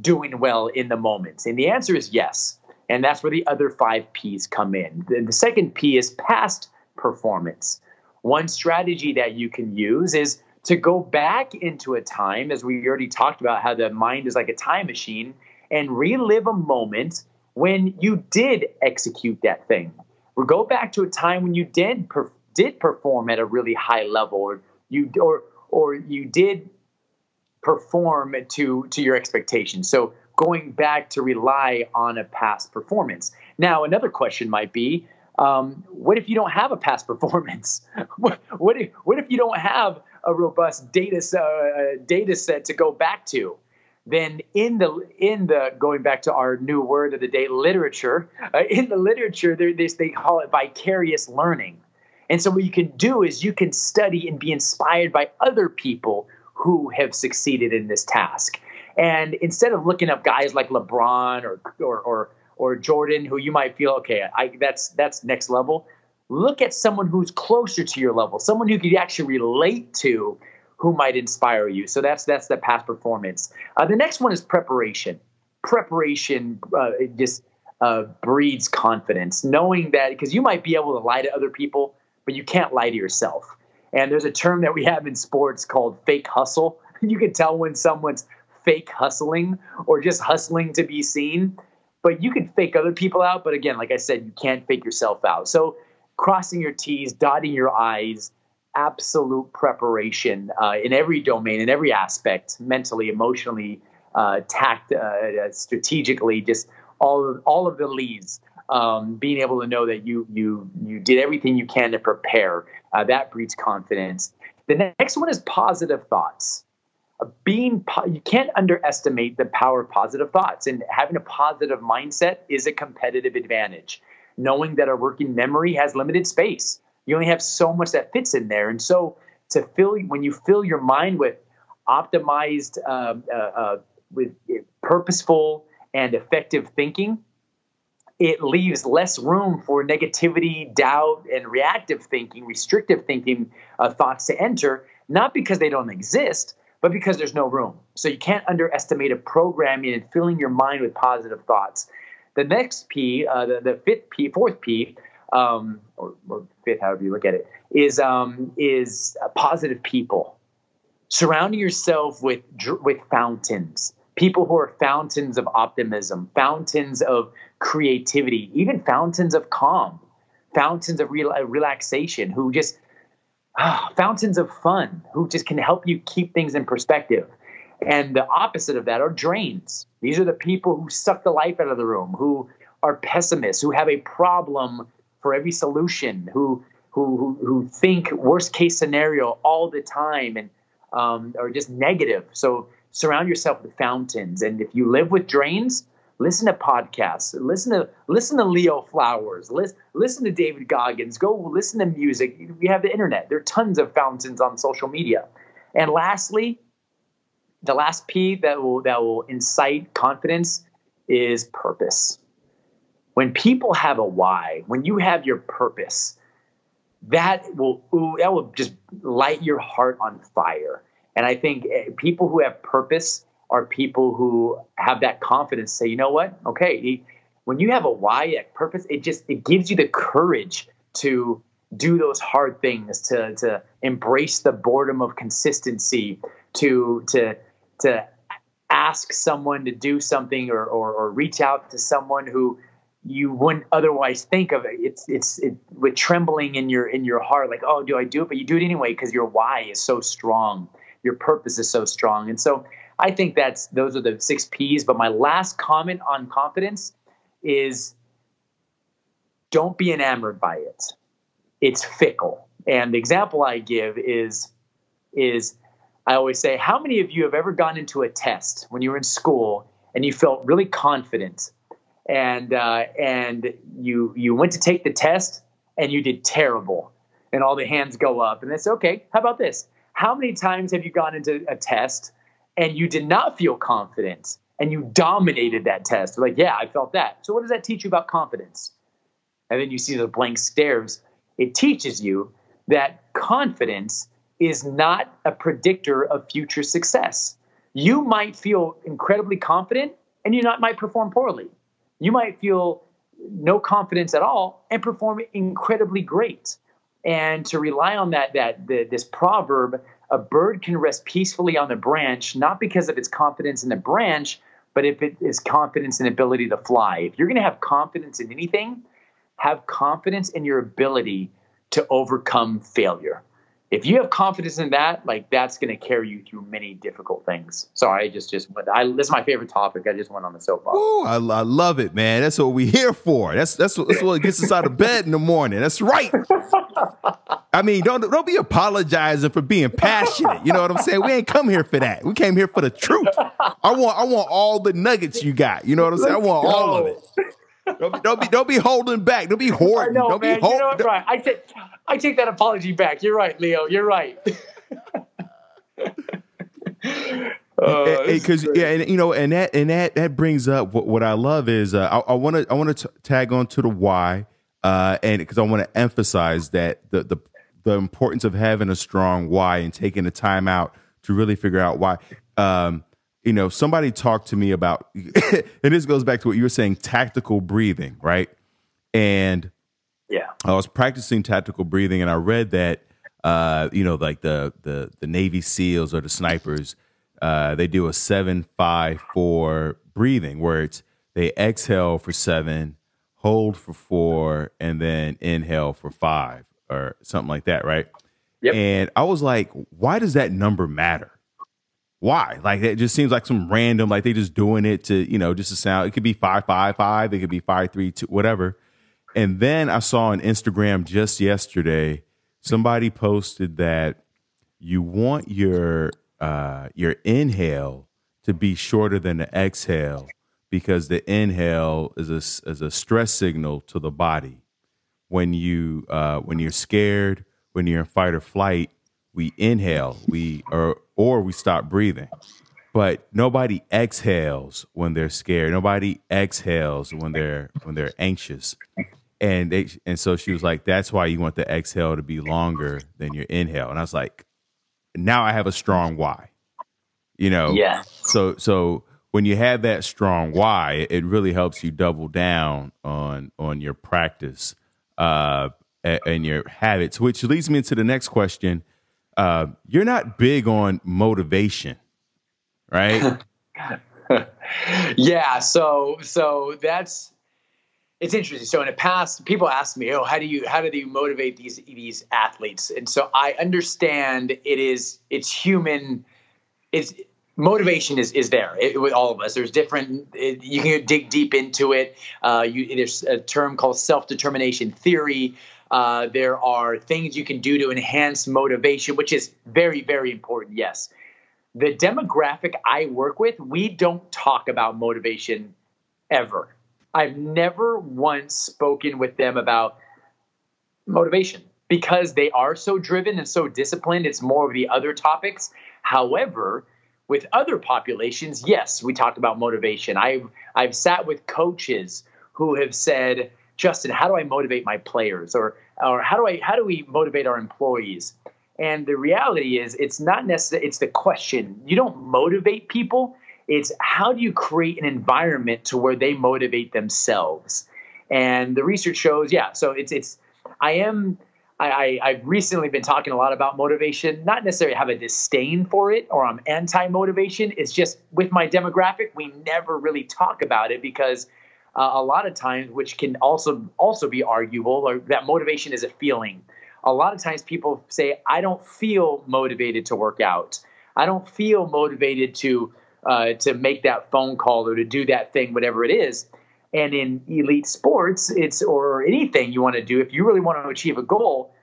doing well in the moment? And the answer is yes. And that's where the other five P's come in. The, the second P is past performance. One strategy that you can use is to go back into a time, as we already talked about, how the mind is like a time machine, and relive a moment when you did execute that thing. Or go back to a time when you did per- did perform at a really high level, or you or or you did perform to to your expectations. So going back to rely on a past performance. Now, another question might be, um, what if you don't have a past performance? what, what, if, what if you don't have a robust data, uh, data set to go back to? Then in the in the going back to our new word of the day, literature. Uh, in the literature, they they call it vicarious learning. And so what you can do is you can study and be inspired by other people who have succeeded in this task. And instead of looking up guys like LeBron or or, or or Jordan, who you might feel, okay, I, that's that's next level. Look at someone who's closer to your level, someone who could actually relate to, who might inspire you. So that's that's the past performance. Uh, the next one is preparation. Preparation uh, just uh, breeds confidence, knowing that because you might be able to lie to other people, but you can't lie to yourself. And there's a term that we have in sports called fake hustle. You can tell when someone's fake hustling or just hustling to be seen but you can fake other people out. But again, like I said, you can't fake yourself out. So crossing your T's, dotting your I's, absolute preparation uh, in every domain, in every aspect, mentally, emotionally, uh, tact, uh, uh, strategically, just all of, all of the leads. Um, being able to know that you you you did everything you can to prepare uh, that breeds confidence. The next one is positive thoughts being you can't underestimate the power of positive thoughts and having a positive mindset is a competitive advantage knowing that our working memory has limited space you only have so much that fits in there and so to fill when you fill your mind with optimized uh, uh, uh, with purposeful and effective thinking it leaves less room for negativity doubt and reactive thinking restrictive thinking uh, thoughts to enter not because they don't exist but because there's no room. So you can't underestimate a programming and filling your mind with positive thoughts. The next P, uh, the, the fifth P, fourth P, um, or, or, fifth, however you look at it, is um, is positive people. Surrounding yourself with with fountains, people who are fountains of optimism, fountains of creativity, even fountains of calm, fountains of relaxation, who just ah, fountains of fun who just can help you keep things in perspective. And the opposite of that are drains. These are the people who suck the life out of the room, who are pessimists, who have a problem for every solution, who who who, who think worst case scenario all the time and um, are just negative. So surround yourself with fountains. And if you live with drains, listen to podcasts listen to listen to leo flowers listen, listen to david goggins go listen to music we have the internet there are tons of fountains on social media and lastly the last p that will that will incite confidence is purpose. When people have a why when you have your purpose that will ooh, that will just light your heart on fire. And i think eh, people who have purpose are people who have that confidence say you know what? Okay when you have a why a purpose it just it gives you the courage to do those hard things to to embrace the boredom of consistency to to to ask someone to do something or, or, or reach out to someone who you wouldn't otherwise think of it. It's it's it, with trembling in your in your heart, like oh, do I do it? But you do it anyway because your why is so strong, your purpose is so strong, and so I think that's those are the six P's. But my last comment on confidence is don't be enamored by it. it's fickle. And the example I give is is I always say, how many of you have ever gone into a test when you were in school and you felt really confident, and uh, and you you went to take the test and you did terrible, and all the hands go up, and they say, okay, how about this? How many times have you gone into a test and you did not feel confident and you dominated that test? like, yeah, I felt that. So what does that teach you about confidence? And then you see the blank stares. It teaches you that confidence is not a predictor of future success. You might feel incredibly confident and you not might perform poorly. You might feel no confidence at all and perform incredibly great. And to rely on that that the, this proverb, a bird can rest peacefully on the branch not because of its confidence in the branch, but if it is confidence and ability to fly. If you're going to have confidence in anything, have confidence in your ability to overcome failure if you have confidence in that, like that's going to carry you through many difficult things. Sorry, I just just went. I, this is my favorite topic. I just went on the soapbox. Oh, I, I, love it, man. That's what we're here for. That's that's what, that's what gets us out of bed in the morning. That's right. I mean, don't don't be apologizing for being passionate. You know what I'm saying? We ain't come here for that. We came here for the truth. I want I want all the nuggets you got. You know what I'm saying? I want all of it. Don't be, don't be, don't be holding back. Don't be hoarding. Know, don't man, be holding. You know right. I take, I take that apology back. You're right, Leo. You're right. because uh, yeah, and you know, and that and that that brings up what, what I love is uh, I want to I want to tag on to the why, uh, and because I want to emphasize that the the the importance of having a strong why and taking the time out to really figure out why. Um, you know, somebody talked to me about, and this goes back to what you were saying, tactical breathing, right? And yeah, I was practicing tactical breathing, and I read that, uh, you know, like the the the Navy SEALs or the snipers, uh, they do a seven five four breathing where it's they exhale for seven, hold for four, and then inhale for five or something like that, right? Yep. And I was like, why does that number matter? Why? Like it just seems like some random, like they just doing it to, you know, just to sound. It could be five five five. It could be five three two, whatever. And then I saw on Instagram just yesterday, somebody posted that you want your uh, your inhale to be shorter than the exhale because the inhale is a is a stress signal to the body. When you uh, when you're scared, when you're in fight or flight, we inhale, we or or we stop breathing. But nobody exhales when they're scared. Nobody exhales when they're when they're anxious. And they and so she was like, "That's why you want the exhale to be longer than your inhale." And I was like, "Now I have a strong why." You know. Yeah. So so when you have that strong why, it really helps you double down on on your practice uh, and your habits. Which leads me into the next question uh, you're not big on motivation, right? yeah. So so that's it's interesting. So in the past, people ask me, "Oh, how do you how do you motivate these these athletes?" And so I understand it is it's human. It's motivation is is there it, with all of us. There's different. It, you can dig deep into it. Uh, you, there's a term called self determination theory. Uh, there are things you can do to enhance motivation, which is very, very important. Yes. The demographic I work with, we don't talk about motivation ever. I've never once spoken with them about motivation because they are so driven and so disciplined. It's more of the other topics. However, with other populations, yes, we talk about motivation. I've I've sat with coaches who have said, Justin, how do I motivate my players, or or how do I how do we motivate our employees? And the reality is, it's not necessarily. It's the question. You don't motivate people. It's how do you create an environment to where they motivate themselves? And the research shows, yeah. So it's it's. I am. I, I, have recently been talking a lot about motivation, not necessarily have a disdain for it or I'm anti motivation. It's just with my demographic, we never really talk about it because uh, a lot of times, which can also also be arguable, or that motivation is a feeling. A lot of times, people say, "I don't feel motivated to work out. I don't feel motivated to uh, to make that phone call or to do that thing, whatever it is." And in elite sports, it's or anything you want to do, if you really want to achieve a goal,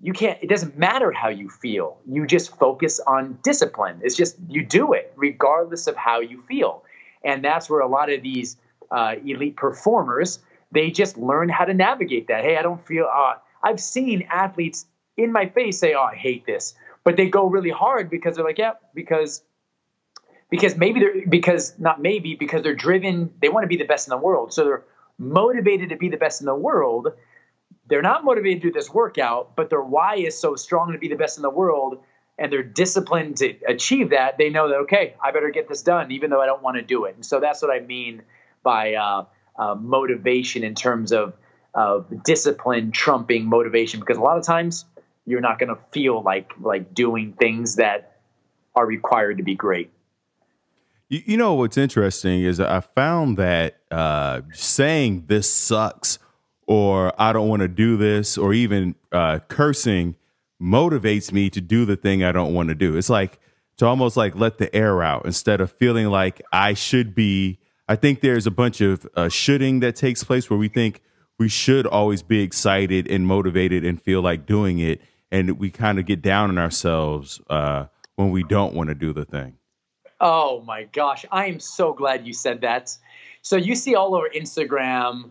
you can't it doesn't matter how you feel you just focus on discipline it's just you do it regardless of how you feel and that's where a lot of these uh, elite performers they just learn how to navigate that. Hey i don't feel uh, i've seen athletes in my face say oh i hate this but they go really hard because they're like yeah because because maybe they're because not maybe because they're driven they want to be the best in the world. So they're motivated to be the best in the world. They're not motivated to do this workout, but their why is so strong to be the best in the world and they're disciplined to achieve that, they know that, okay, I better get this done, even though I don't want to do it. And so that's what I mean by uh, uh, motivation in terms of, of discipline trumping motivation, because a lot of times you're not going to feel like, like doing things that are required to be great. You, you know, what's interesting is I found that uh, saying this sucks or I don't want to do this, or even uh, cursing motivates me to do the thing I don't want to do. It's like to almost like let the air out instead of feeling like I should be. I think there's a bunch of uh, shoulding that takes place where we think we should always be excited and motivated and feel like doing it, and we kind of get down on ourselves uh, when we don't want to do the thing. Oh my gosh, I am so glad you said that. So you see all over Instagram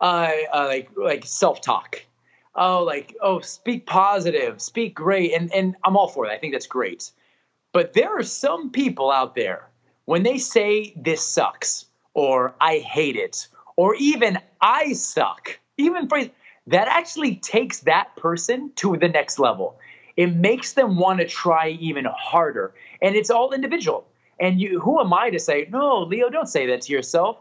uh, uh, like like self talk. Oh, like oh, speak positive, speak great, and and I'm all for that. I think that's great. But there are some people out there when they say this sucks or I hate it or even I suck, even phrase that actually takes that person to the next level. It makes them want to try even harder, and it's all individual. And you, who am I to say no, Leo? Don't say that to yourself.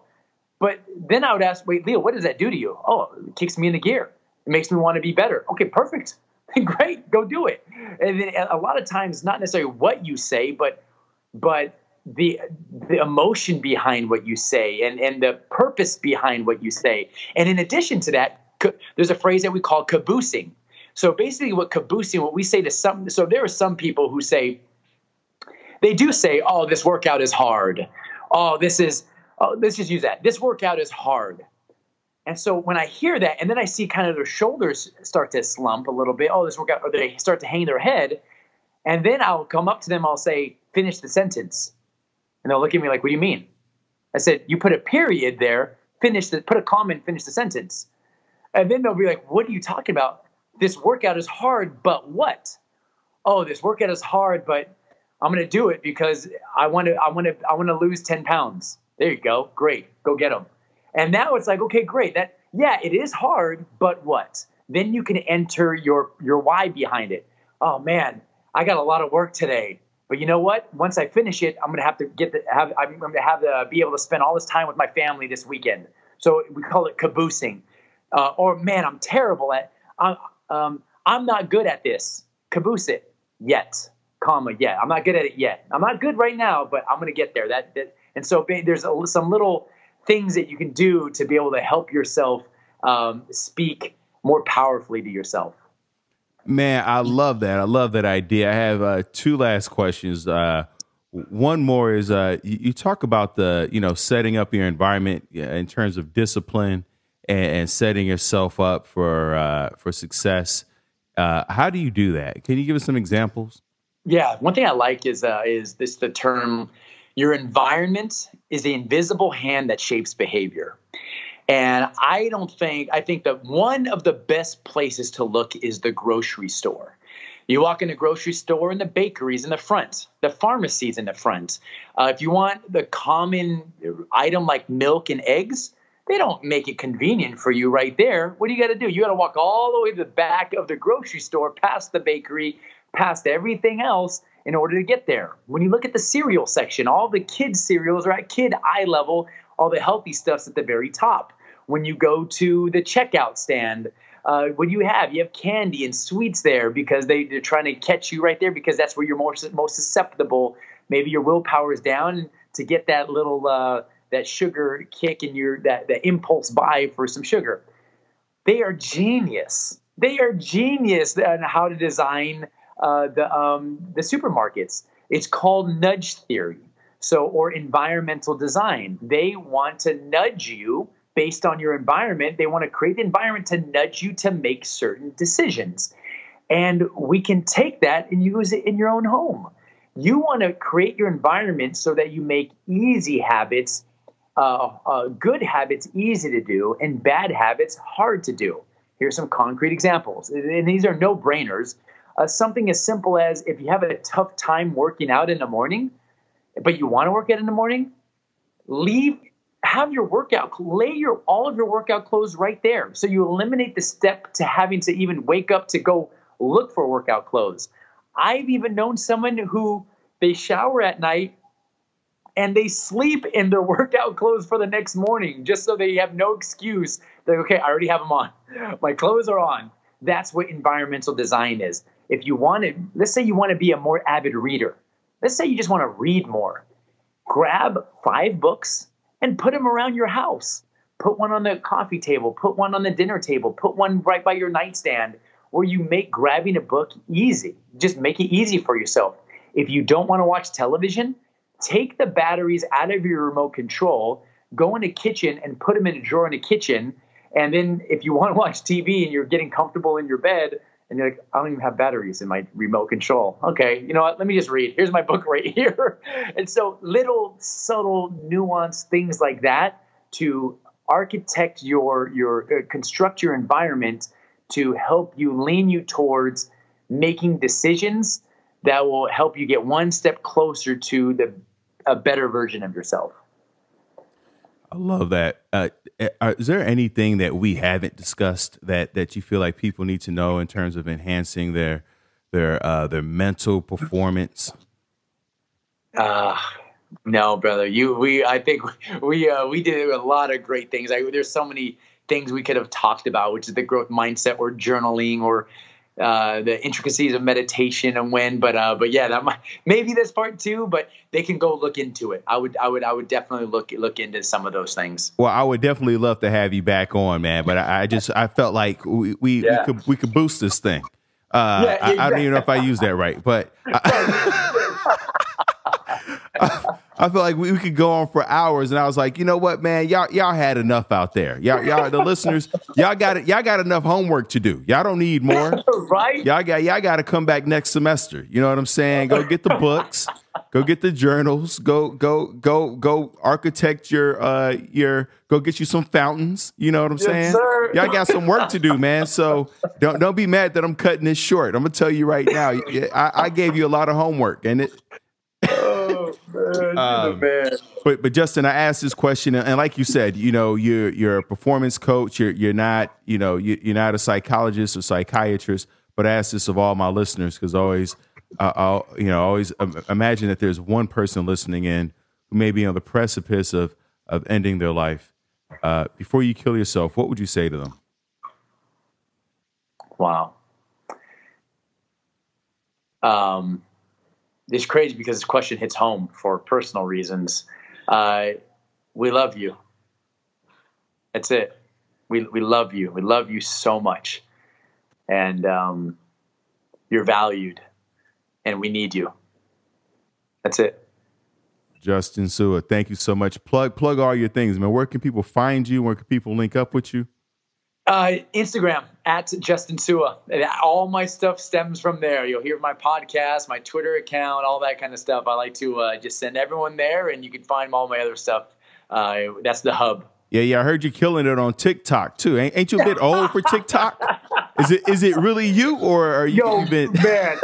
But then I would ask, wait, Leo, what does that do to you? Oh, it kicks me in the gear. It makes me want to be better. Okay, perfect. Great, go do it. And then a lot of times, not necessarily what you say, but but the the emotion behind what you say and and the purpose behind what you say. And in addition to that, there's a phrase that we call caboosing. So basically, what caboosing, what we say to some, so there are some people who say, they do say, oh, this workout is hard. Oh, this is oh, let's just use that. This workout is hard. And so when I hear that, and then I see kind of their shoulders start to slump a little bit, oh, this workout, or they start to hang their head, and then I'll come up to them, I'll say, finish the sentence. And they'll look at me like, what do you mean? I said, you put a period there, finish the, put a comma and finish the sentence. And then they'll be like, what are you talking about? This workout is hard, but what? Oh, this workout is hard, but I'm going to do it because I want to, I want to, I want to lose 10 pounds. There you go. Great. Go get them. And now it's like, okay, great. That yeah, it is hard, but what? Then you can enter your your why behind it. Oh man, I got a lot of work today. But you know what? Once I finish it, I'm gonna have to get the have I'm gonna have to be able to spend all this time with my family this weekend. So we call it caboosing. Uh, or man, I'm terrible at. I'm um, I'm not good at this. Caboose it yet, comma yet. I'm not good at it yet. I'm not good right now, but I'm gonna get there. That, that and so there's a, some little things that you can do to be able to help yourself um, speak more powerfully to yourself. Man, I love that. I love that idea. I have uh, two last questions. Uh, one more is uh, you, you, talk about the you know setting up your environment in terms of discipline and, and setting yourself up for uh, for success. Uh, how do you do that? Can you give us some examples? Yeah, one thing I like is uh, is this the term your environment is the invisible hand that shapes behavior. And I don't think, I think that one of the best places to look is the grocery store. You walk in the grocery store and the bakeries in the front, the pharmacies in the front. Uh, if you want the common item like milk and eggs, they don't make it convenient for you right there. What do you got to do? You got to walk all the way to the back of the grocery store, past the bakery, past everything else, in order to get there. When you look at the cereal section, all the kids' cereals are at kid eye level, all the healthy stuff's at the very top. When you go to the checkout stand, uh, what do you have? You have candy and sweets there because they, they're trying to catch you right there because that's where you're most, most susceptible. Maybe your willpower is down to get that little uh, that sugar kick and your that, that impulse buy for some sugar. They are genius. They are genius on how to design uh, the um, the supermarkets. It's called nudge theory. So or environmental design. They want to nudge you based on your environment. They want to create the environment to nudge you to make certain decisions. And we can take that and use it in your own home. You want to create your environment so that you make easy habits, uh, uh, good habits easy to do, and bad habits hard to do. Here's some concrete examples. And these are no brainers. Uh, something as simple as if you have a tough time working out in the morning, but you want to work out in the morning, leave have your workout lay your all of your workout clothes right there. So you eliminate the step to having to even wake up to go look for workout clothes. I've even known someone who they shower at night and they sleep in their workout clothes for the next morning just so they have no excuse. They're okay i already have them on. My clothes are on. That's what environmental design is. If you want to let's say you want to be a more avid reader. Let's say you just want to read more. Grab five books and put them around your house. Put one on the coffee table, put one on the dinner table, put one right by your nightstand where you make grabbing a book easy. Just make it easy for yourself. If you don't want to watch television, take the batteries out of your remote control, go in the kitchen and put them in a drawer in the kitchen. And then if you want to watch TV and you're getting comfortable in your bed, and you're like, I don't even have batteries in my remote control. Okay, you know what? Let me just read. Here's my book right here. and so, little subtle, nuanced things like that to architect your your uh, construct your environment to help you lean you towards making decisions that will help you get one step closer to the a better version of yourself. I love that. Uh, uh, is there anything that we haven't discussed that that you feel like people need to know in terms of enhancing their their uh, their mental performance? Uh no, brother. You we I think we uh, we did a lot of great things. I, there's so many things we could have talked about, which is the growth mindset or journaling or uh, the intricacies of meditation and when. But uh, but yeah, that might maybe this part two. But they can go look into it. I would I would I would definitely look look into some of those things. Well, I would definitely love to have you back on, man. But I, I just I felt like we we, yeah. we, could we could boost this thing. Uh, yeah, I, I, don't even know if I use that right, but. I, I feel like we, we, could go on for hours, and I was like, you know what, man, y'all y'all had enough out there. Y'all y'all the listeners, y'all got it. Y'all got enough homework to do. Y'all don't need more, right? Y'all got y'all got to come back next semester. You know what I'm saying? Go get the books, go get the journals, go go go go architect your uh your go get you some fountains. You know what I'm yes, saying? Sir. Y'all got some work to do, man. So don't don't be mad that I'm cutting this short. I'm gonna tell you right now. I, I gave you a lot of homework, and it um, but but Justin, I asked this question, and like you said, you know, you're you're a performance coach. You're you're not, you know, you, are not a psychologist or psychiatrist. But I ask this of all my listeners because always, uh, I'll you know, always imagine that there's one person listening in who may be on the precipice of of ending their life. Uh, before you kill yourself, what would you say to them? Wow. Um it's crazy because this question hits home for personal reasons. Uh, we love you. That's it. We we love you. We love you so much, and um, you're valued, and we need you. That's it. Justin Su'a, thank you so much. Plug plug all your things, man. Where can people find you? Where can people link up with you? Uh, Instagram at Justin Su'a. All my stuff stems from there. You'll hear my podcast, my Twitter account, all that kind of stuff. I like to uh, just send everyone there, and you can find all my other stuff. Uh, that's the hub. Yeah, yeah. I heard you killing it on TikTok too. Ain't, ain't you a bit old for TikTok? Is it is it really you or are you? Yo, been... man,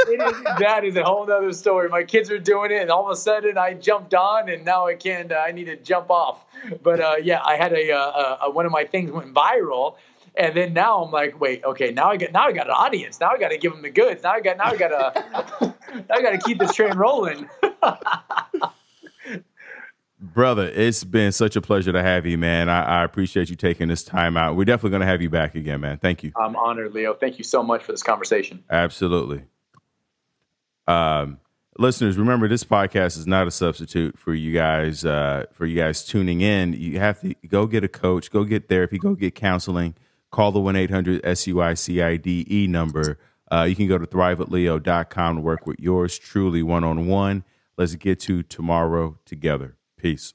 that is a whole other story. My kids are doing it, and all of a sudden I jumped on, and now I can't. Uh, I need to jump off. But uh, yeah, I had a, uh, a, one of my things went viral, and then now I'm like, wait, okay, now I get now I got an audience. Now I got to give them the goods. Now I got now I got to I got to keep this train rolling. Brother, it's been such a pleasure to have you, man. I, I appreciate you taking this time out. We're definitely going to have you back again, man. Thank you. I'm honored, Leo. Thank you so much for this conversation. Absolutely. Um, listeners, remember this podcast is not a substitute for you guys. Uh, for you guys tuning in, you have to go get a coach, go get therapy, go get counseling call the 1 800 SUICIDE number. Uh, you can go to thriveathleo.com to work with yours truly one on one. Let's get to tomorrow together. Peace.